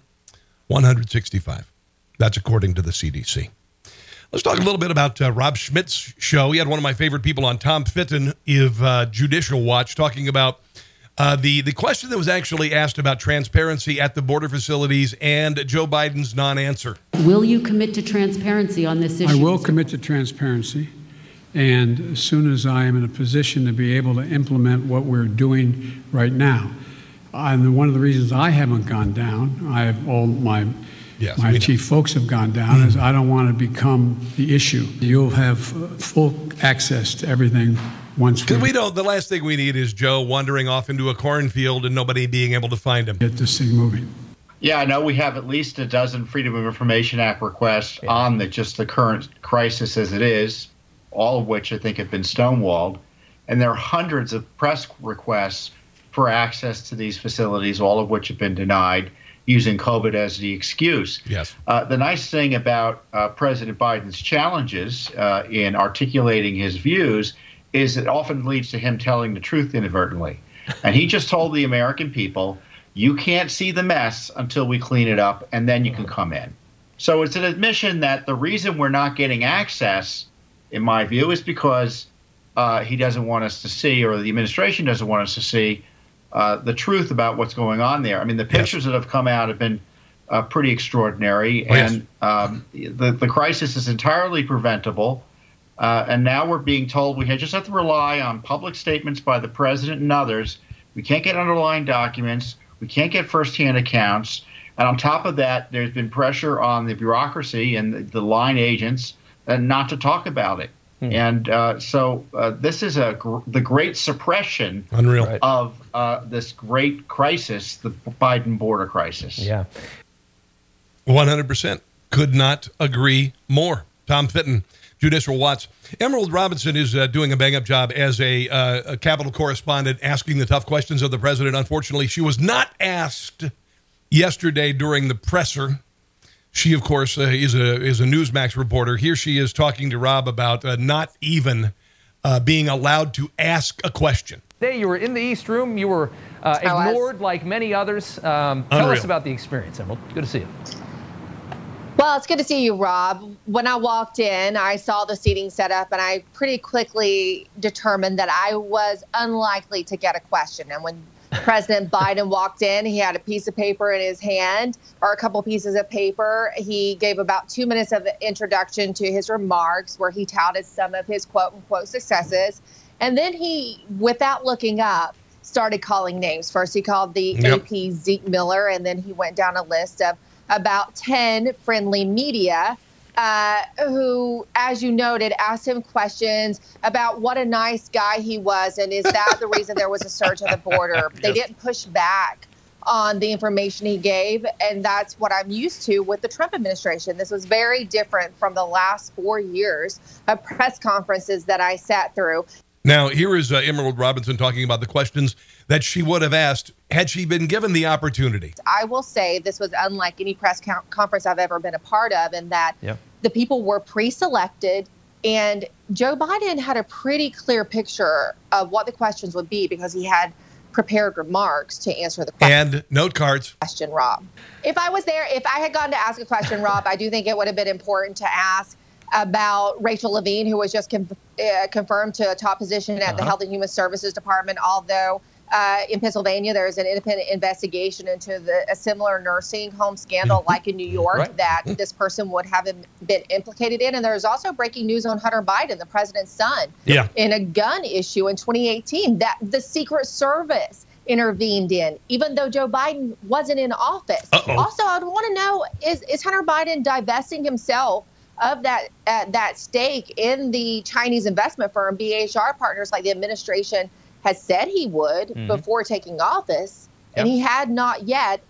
165. That's according to the CDC. Let's talk a little bit about uh, Rob Schmidt's show. He had one of my favorite people on, Tom Fitton of uh, Judicial Watch, talking about uh, the the question that was actually asked about transparency at the border facilities and Joe Biden's non-answer. Will you commit to transparency on this issue? I will commit to transparency. And as soon as I am in a position to be able to implement what we're doing right now, and one of the reasons I haven't gone down, I have all my yes, my chief know. folks have gone down, mm-hmm. is I don't want to become the issue. You'll have full access to everything once. Because we don't. The last thing we need is Joe wandering off into a cornfield and nobody being able to find him. Get this thing moving. Yeah, I know we have at least a dozen Freedom of Information Act requests yeah. on the just the current crisis as it is all of which I think have been stonewalled. And there are hundreds of press requests for access to these facilities, all of which have been denied using COVID as the excuse. Yes. Uh, the nice thing about uh, President Biden's challenges uh, in articulating his views is it often leads to him telling the truth inadvertently. and he just told the American people, you can't see the mess until we clean it up, and then you can come in. So it's an admission that the reason we're not getting access in my view, is because uh, he doesn't want us to see, or the administration doesn't want us to see, uh, the truth about what's going on there. I mean, the pictures yes. that have come out have been uh, pretty extraordinary, oh, and yes. um, the the crisis is entirely preventable. Uh, and now we're being told we just have to rely on public statements by the president and others. We can't get underlying documents. We can't get firsthand accounts. And on top of that, there's been pressure on the bureaucracy and the, the line agents not to talk about it. Hmm. And uh, so uh, this is a gr- the great suppression Unreal. of uh, this great crisis, the Biden border crisis. Yeah. 100%. Could not agree more. Tom Fitton, Judicial Watch. Emerald Robinson is uh, doing a bang up job as a, uh, a Capitol correspondent, asking the tough questions of the president. Unfortunately, she was not asked yesterday during the presser. She, of course, uh, is a is a Newsmax reporter. Here she is talking to Rob about uh, not even uh, being allowed to ask a question. Today, you were in the East Room. You were uh, ignored like many others. Um, tell us about the experience, Emerald. Good to see you. Well, it's good to see you, Rob. When I walked in, I saw the seating set up and I pretty quickly determined that I was unlikely to get a question. And when President Biden walked in. He had a piece of paper in his hand, or a couple pieces of paper. He gave about two minutes of introduction to his remarks, where he touted some of his quote unquote successes. And then he, without looking up, started calling names. First, he called the yep. AP Zeke Miller, and then he went down a list of about 10 friendly media uh, who, as you noted, asked him questions about what a nice guy he was, and is that the reason there was a surge at the border? They didn't push back on the information he gave, and that's what I'm used to with the Trump administration. This was very different from the last four years of press conferences that I sat through. Now, here is uh, Emerald Robinson talking about the questions that she would have asked had she been given the opportunity. I will say this was unlike any press conference I've ever been a part of, in that yep. the people were pre selected. And Joe Biden had a pretty clear picture of what the questions would be because he had prepared remarks to answer the question. And note cards. Question, Rob. If I was there, if I had gone to ask a question, Rob, I do think it would have been important to ask about Rachel Levine, who was just com- uh, confirmed to a top position at uh-huh. the Health and Human Services Department, although uh, in Pennsylvania, there is an independent investigation into the, a similar nursing home scandal, mm-hmm. like in New York, right. that mm-hmm. this person would have been implicated in. And there's also breaking news on Hunter Biden, the president's son, yeah. in a gun issue in 2018 that the Secret Service intervened in, even though Joe Biden wasn't in office. Uh-oh. Also, I'd want to know is, is Hunter Biden divesting himself of that uh, that stake in the Chinese investment firm BHR Partners, like the administration has said he would mm-hmm. before taking office, yep. and he had not yet,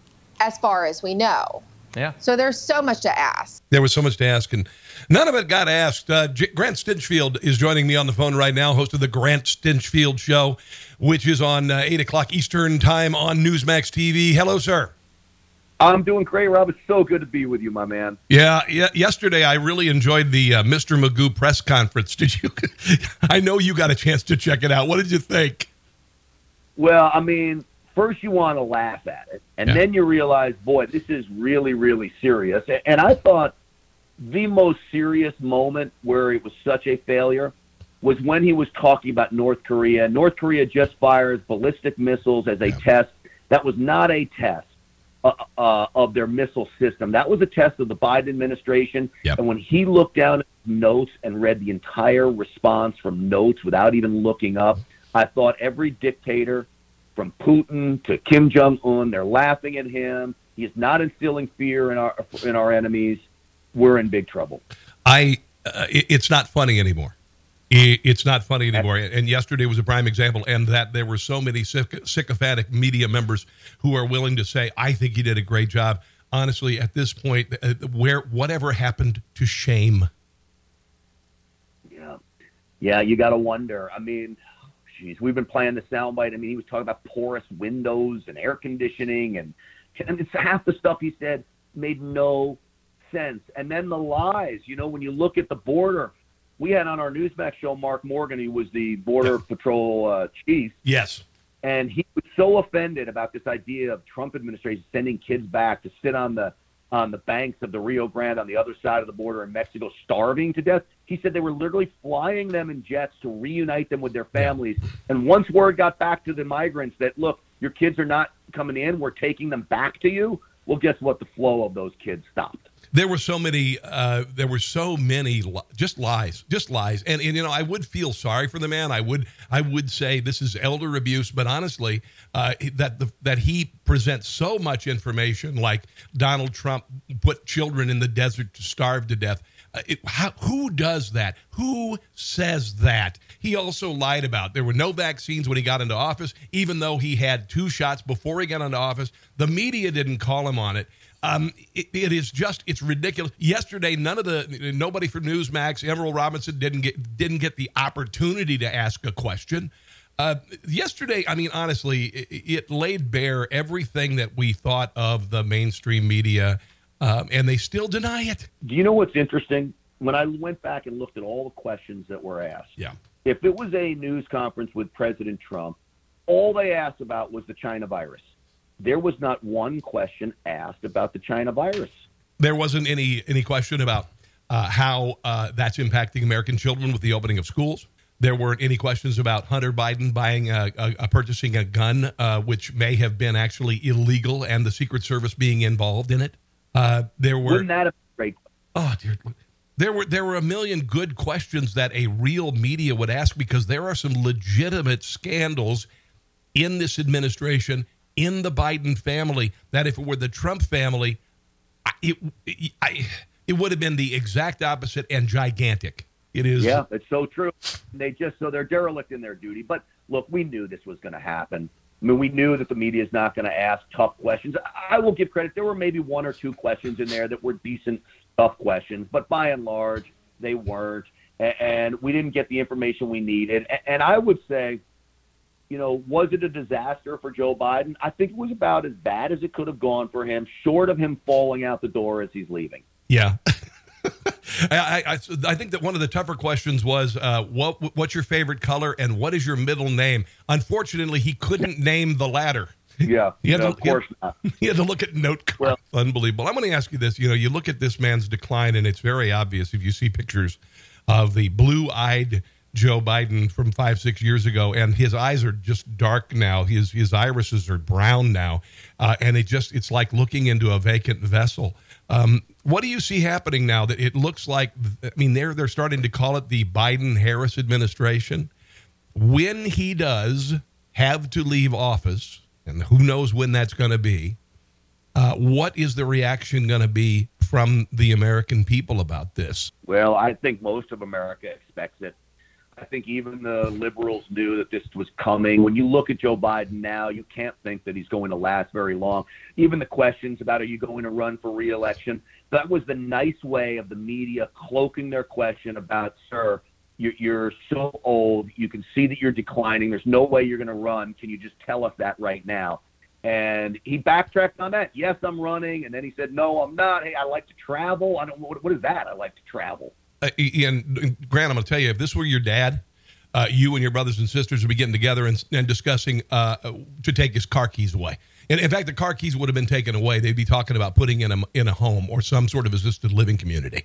as far as we know. Yeah. So there's so much to ask. There was so much to ask, and none of it got asked. Uh, J- Grant Stinchfield is joining me on the phone right now, host of the Grant Stinchfield Show, which is on uh, 8 o'clock Eastern Time on Newsmax TV. Hello, sir. I'm doing great, Rob. It's so good to be with you, my man. Yeah, yeah. Yesterday, I really enjoyed the uh, Mr. Magoo press conference. Did you? I know you got a chance to check it out. What did you think? Well, I mean, first you want to laugh at it, and yeah. then you realize, boy, this is really, really serious. And I thought the most serious moment where it was such a failure was when he was talking about North Korea. North Korea just fires ballistic missiles as a yeah. test. That was not a test uh, uh, of their missile system. That was a test of the Biden administration. Yep. And when he looked down at notes and read the entire response from notes without even looking up, I thought every dictator, from Putin to Kim Jong Un, they're laughing at him. He is not instilling fear in our in our enemies. We're in big trouble. I. Uh, it's not funny anymore. It's not funny anymore. And yesterday was a prime example, and that there were so many sycophantic media members who are willing to say, "I think he did a great job." Honestly, at this point, uh, where whatever happened to shame? Yeah, yeah, you got to wonder. I mean, geez, we've been playing the soundbite. I mean, he was talking about porous windows and air conditioning, and and it's half the stuff he said made no sense. And then the lies. You know, when you look at the border we had on our Newsmax show Mark Morgan, who was the Border Patrol uh, chief. Yes. And he was so offended about this idea of Trump administration sending kids back to sit on the on the banks of the Rio Grande on the other side of the border in Mexico, starving to death. He said they were literally flying them in jets to reunite them with their families. Yeah. And once word got back to the migrants that look, your kids are not coming in, we're taking them back to you. Well, guess what? The flow of those kids stopped there were so many uh, there were so many li- just lies just lies. And, and you know i would feel sorry for the man. I would i would say this is elder abuse but honestly uh, that the, that he presents so much information like donald trump put children in the desert to starve to death. Uh, it, how, who does that? Who says that? He also lied about there were no vaccines when he got into office even though he had two shots before he got into office. The media didn't call him on it Um, it, it is just it's ridiculous. Yesterday, none of the nobody from Newsmax, Emerald Robinson didn't get didn't get the opportunity to ask a question. Uh, yesterday, I mean, honestly, it, it, laid bare everything that we thought of the mainstream media, um, and they still deny it. Do you know what's interesting? When I went back and looked at all the questions that were asked, yeah, if it was a news conference with President Trump, all they asked about was the China virus. There was not one question asked about the China virus. There wasn't any any question about uh, how uh, that's impacting American children with the opening of schools. There weren't any questions about Hunter Biden buying a, a, a purchasing a gun, uh, which may have been actually illegal, and the Secret Service being involved in it. Uh, there were. Wouldn't that have great? Oh dear. There were there were a million good questions that a real media would ask because there are some legitimate scandals in this administration, in the Biden family, that if it were the Trump family, it it, I, it would have been the exact opposite and gigantic. It is. Yeah, it's so true. They just so they're derelict in their duty. But look, we knew this was going to happen. I mean, we knew that the media is not going to ask tough questions. I will give credit. There were maybe one or two questions in there that were decent, tough questions, but by and large, they weren't. And we didn't get the information we needed. And I would say, you know, was it a disaster for Joe Biden? I think it was about as bad as it could have gone for him, short of him falling out the door as he's leaving. Yeah. I, I, I, think that one of the tougher questions was uh, what what's your favorite color and what is your middle name? Unfortunately, he couldn't name the latter. Yeah, had no, to, of course had, not. He had to look at note cards. Well, Unbelievable. I'm going to ask you this. You know, you look at this man's decline, and it's very obvious if you see pictures of the blue-eyed Joe Biden from five, six years ago, and his eyes are just dark now. His his irises are brown now, uh, and it just it's like looking into a vacant vessel. Um, what do you see happening now that it looks like? I mean, they're they're starting to call it the Biden Harris administration. When he does have to leave office, and who knows when that's going to be, uh, what is the reaction going to be from the American people about this? Well, I think most of America expects it. I think even the liberals knew that this was coming. When you look at Joe Biden now, you can't think that he's going to last very long. Even the questions about are you going to run for reelection, that was the nice way of the media cloaking their question about, sir, you're, so old. You can see that you're declining. There's no way you're going to run. Can you just tell us that right now? And he backtracked on that. Yes, I'm running. And then he said, no, I'm not. Hey, I like to travel. I don't. What, what is that? I like to travel uh, and Grant, I'm going to tell you, if this were your dad, uh, you and your brothers and sisters would be getting together and, and discussing uh, to take his car keys away. And in fact, the car keys would have been taken away. They'd be talking about putting in a in a home or some sort of assisted living community.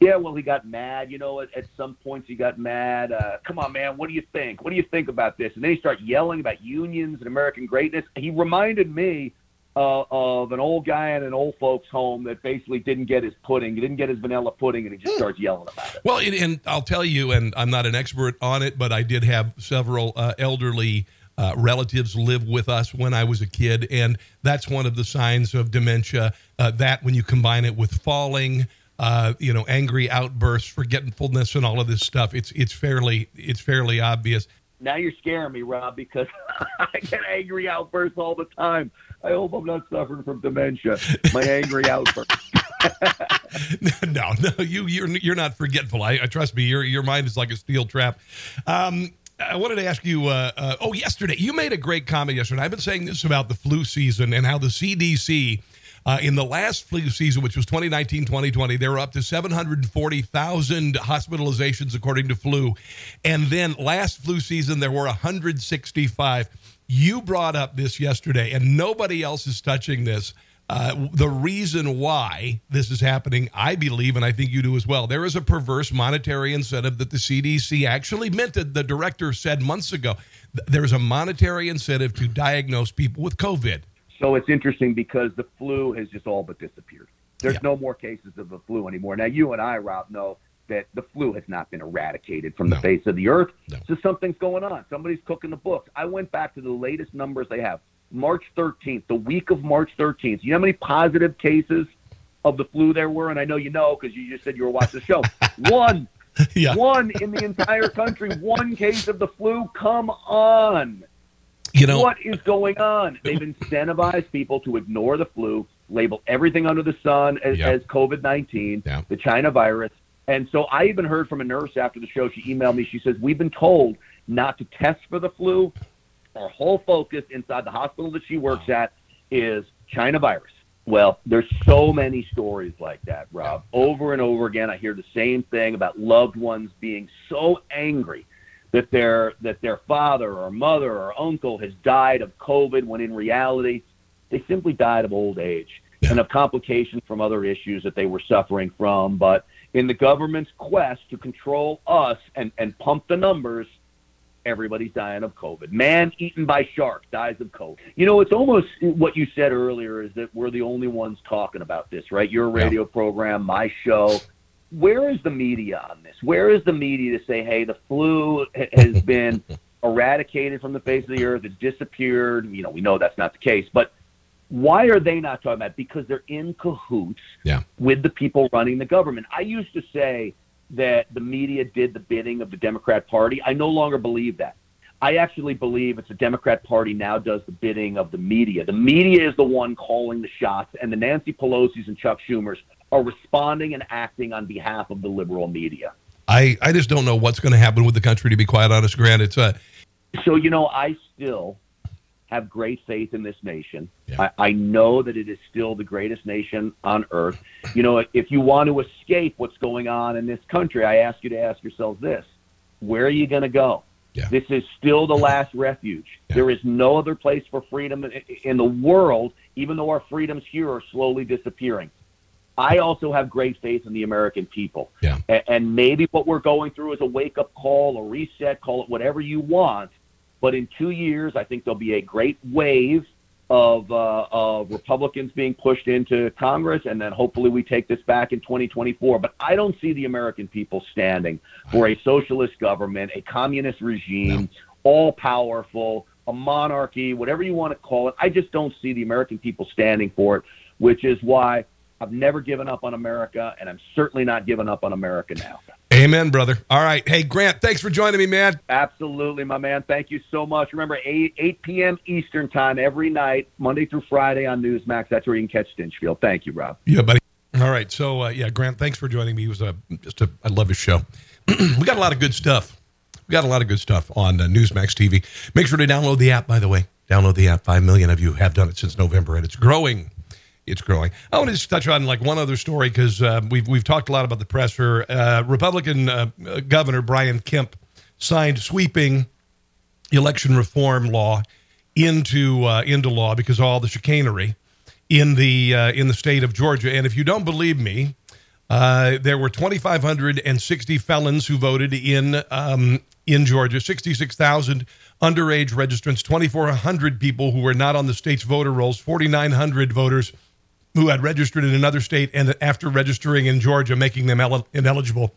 Yeah, well, he got mad. You know, at, at some points he got mad. Uh, Come on, man, what do you think? What do you think about this? And then he started yelling about unions and American greatness. He reminded me uh, of an old guy in an old folks' home that basically didn't get his pudding, he didn't get his vanilla pudding, and he just starts yelling about it. Well, and, and I'll tell you, and I'm not an expert on it, but I did have several uh, elderly. Uh, relatives live with us when I was a kid, and that's one of the signs of dementia. Uh, that when you combine it with falling, uh, you know, angry outbursts, forgetfulness, and all of this stuff, it's it's fairly it's fairly obvious. Now you're scaring me, Rob, because I get angry outbursts all the time. I hope I'm not suffering from dementia. My angry outburst. no, no, you you're you're not forgetful. I, I, trust me. Your your mind is like a steel trap. Um, I wanted to ask you. Uh, uh, oh, yesterday you made a great comment yesterday. I've been saying this about the flu season and how the CDC. Uh, in the last flu season, which was 2019 2020, there were up to 740,000 hospitalizations according to flu. And then last flu season, there were 165. You brought up this yesterday, and nobody else is touching this. Uh, the reason why this is happening, I believe, and I think you do as well, there is a perverse monetary incentive that the CDC actually minted. The director said months ago there's a monetary incentive to diagnose people with COVID. So it's interesting because the flu has just all but disappeared. There's yeah. no more cases of the flu anymore. Now, you and I, Rob, know that the flu has not been eradicated from no. the face of the earth. No. So something's going on. Somebody's cooking the books. I went back to the latest numbers they have. March 13th, the week of March 13th. You know how many positive cases of the flu there were? And I know you know because you just said you were watching the show. One. Yeah. One in the entire country. One case of the flu. Come on. You know what is going on? They've incentivized people to ignore the flu label everything under the sun as, Yeah. as COVID 19, Yeah. the China virus. And so I even heard from a nurse after the show. She emailed me. She says, We've been told not to test for the flu. Our whole focus inside the hospital that she works at is China virus. Well, there's so many stories like that, Rob. Over and over again, I hear the same thing about loved ones being so angry that their that their father or mother or uncle has died of COVID when in reality they simply died of old age and of complications from other issues that they were suffering from. But in the government's quest to control us and, and pump the numbers, everybody's dying of COVID. Man eaten by shark dies of COVID. You know, it's almost what you said earlier is that we're the only ones talking about this, right? Your radio program, my show. Where is the media on this? Where is the media to say, hey, the flu has been eradicated from the face of the earth, it's disappeared? You know, we know that's not the case, but why are they not talking about it? Because they're in cahoots Yeah. with the people running the government. I used to say that the media did the bidding of the Democrat Party. I no longer believe that. I actually believe it's the Democrat Party now does the bidding of the media. The media is the one calling the shots, and the Nancy Pelosi's and Chuck Schumer's are responding and acting on behalf of the liberal media. I, I just don't know what's going to happen with the country, to be quite honest, Grant. It's uh, So, you know, I still have great faith in this nation. I, I know that it is still the greatest nation on earth. You know, if you want to escape what's going on in this country, I ask you to ask yourselves this where are you going to go? This is still the last refuge. There is no other place for freedom in the world, even though our freedoms here are slowly disappearing. I also have great faith in the American people. Yeah. And maybe what we're going through is a wake up call, a reset, call it whatever you want. But in two years, I think there'll be a great wave of, uh, of Republicans being pushed into Congress, and then hopefully we take this back in 2024. But I don't see the American people standing for a socialist government, a communist regime, all powerful, a monarchy, whatever you want to call it. I just don't see the American people standing for it, which is why I've never given up on America, and I'm certainly not giving up on America now. amen, brother. All right. Hey, Grant, thanks for joining me, man. Absolutely, my man. Thank you so much. Remember, 8, 8 p.m. Eastern Time every night, Monday through Friday on Newsmax. That's where you can catch Stinchfield. Thank you, Rob. Yeah, buddy. All right. So, uh, yeah, Grant, thanks for joining me. It was a, just a, I love his show. we got a lot of good stuff. We got a lot of good stuff on uh, Newsmax TV. Make sure to download the app, by the way. Download the app. Five million of you have done it since November, and it's growing. It's growing. I want to just touch on like one other story because uh, we've we've talked a lot about the presser. Uh, Republican uh, Governor Brian Kemp signed sweeping election reform law into uh, into law because of all the chicanery in the uh, in the state of Georgia. And if you don't believe me, uh, there were 2,560 felons who voted in um, in Georgia. 66,000 underage registrants. 2,400 people who were not on the state's voter rolls. 4,900 voters who had registered in another state and after registering in Georgia, making them ineligible.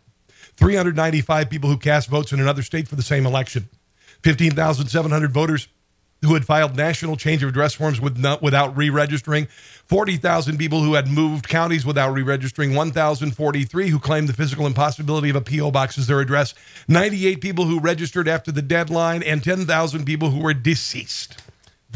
395 people who cast votes in another state for the same election. 15,700 voters who had filed national change of address forms with not, without re-registering, 40,000 people who had moved counties without re-registering, 1,043 who claimed the physical impossibility of a PO box as their address, 98 people who registered after the deadline, and 10,000 people who were deceased.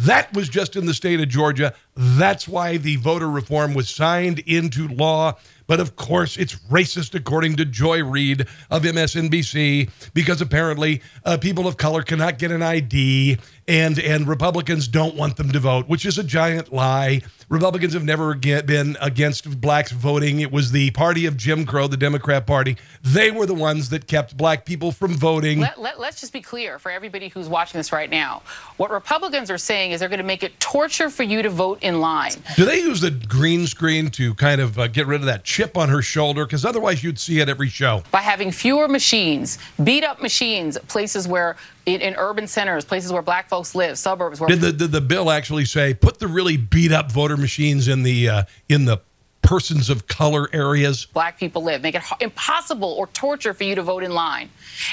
That was just in the state of Georgia. That's why the voter reform was signed into law. But of course, it's racist, according to Joy Reid of MSNBC, because apparently uh, people of color cannot get an ID, and and Republicans don't want them to vote, which is a giant lie. Republicans have never get, been against blacks voting. It was the party of Jim Crow, the Democrat Party. They were the ones that kept black people from voting. Let, let, let's just be clear for everybody who's watching this right now. What Republicans are saying is they're going to make it torture for you to vote in line. Do they use the green screen to kind of uh, get rid of that chip on her shoulder? Because otherwise, you'd see it every show. by having fewer machines, beat up machines, places where in, in urban centers, places where black folks live, suburbs where Did the did the bill actually say put the really beat up voter machines in the uh, in the persons of color areas? black people live, make it impossible or torture for you to vote in line.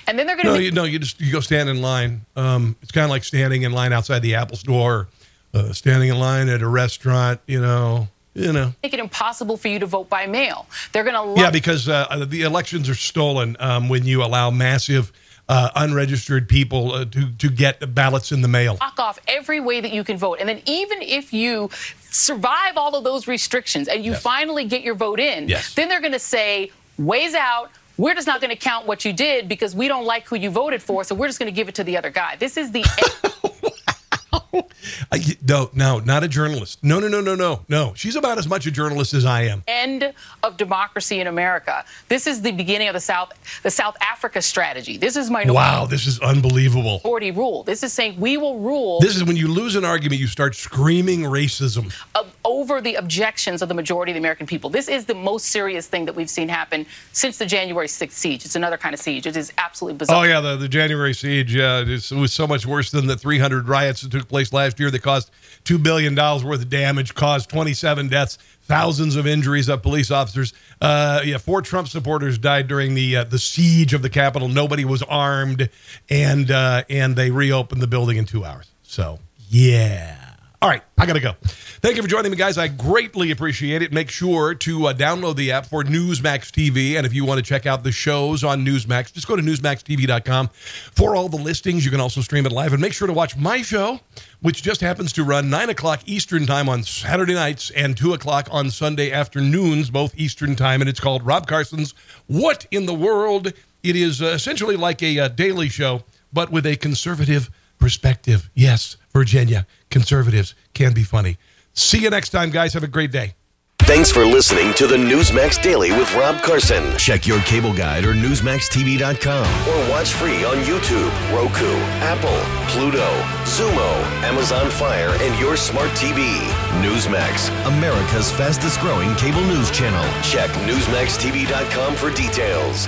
And then they're going to No, you no, you just you go stand in line. Um, it's kind of like standing in line outside the Apple store, uh, standing in line at a restaurant. You know, you know. make it impossible for you to vote by mail. They're going to Yeah, because uh, the elections are stolen um, when you allow massive uh, unregistered people uh, to to get ballots in the mail. Lock off every way that you can vote, and then even if you survive all of those restrictions and you yes. finally get your vote in, yes. then they're going to say ways out. We're just not going to count what you did because we don't like who you voted for, so we're just going to give it to the other guy. This is the. no, no, not a journalist. No, no, no, no, no, no. She's about as much a journalist as I am. End of democracy in America. This is the beginning of the South, the South Africa strategy. This is minority. Wow, this is unbelievable. Minority rule. This is saying we will rule. This is when you lose an argument, you start screaming racism over the objections of the majority of the American people. This is the most serious thing that we've seen happen since the January 6th siege. It's another kind of siege. It is absolutely bizarre. Oh yeah, the, the January siege. Uh, yeah, it was so much worse than the 300 riots that took place last year. That caused $2 billion worth of damage, caused 27 deaths, thousands of injuries of police officers. Uh, yeah, four Trump supporters died during the uh, the siege of the Capitol. Nobody was armed, and uh, and they reopened the building in two hours. So yeah. All right, I got to go. Thank you for joining me, guys. I greatly appreciate it. Make sure to uh, download the app for Newsmax TV. And if you want to check out the shows on Newsmax, just go to NewsmaxTV.com for all the listings. You can also stream it live. And make sure to watch my show, which just happens to run 9 o'clock Eastern Time on Saturday nights and 2 o'clock on Sunday afternoons, both Eastern Time. And it's called Rob Carson's What in the World? It is uh, essentially like a, a uh, daily show, but with a conservative perspective. Yes, Virginia, conservatives can be funny. See you next time, guys. Have a great day. Thanks for listening to the Newsmax Daily with Rob Carson. Check your cable guide or NewsmaxTV.com or watch free on YouTube, Roku, Apple, Pluto, Xumo, Amazon Fire, and your smart TV. Newsmax, America's fastest growing cable news channel. Check NewsmaxTV.com for details.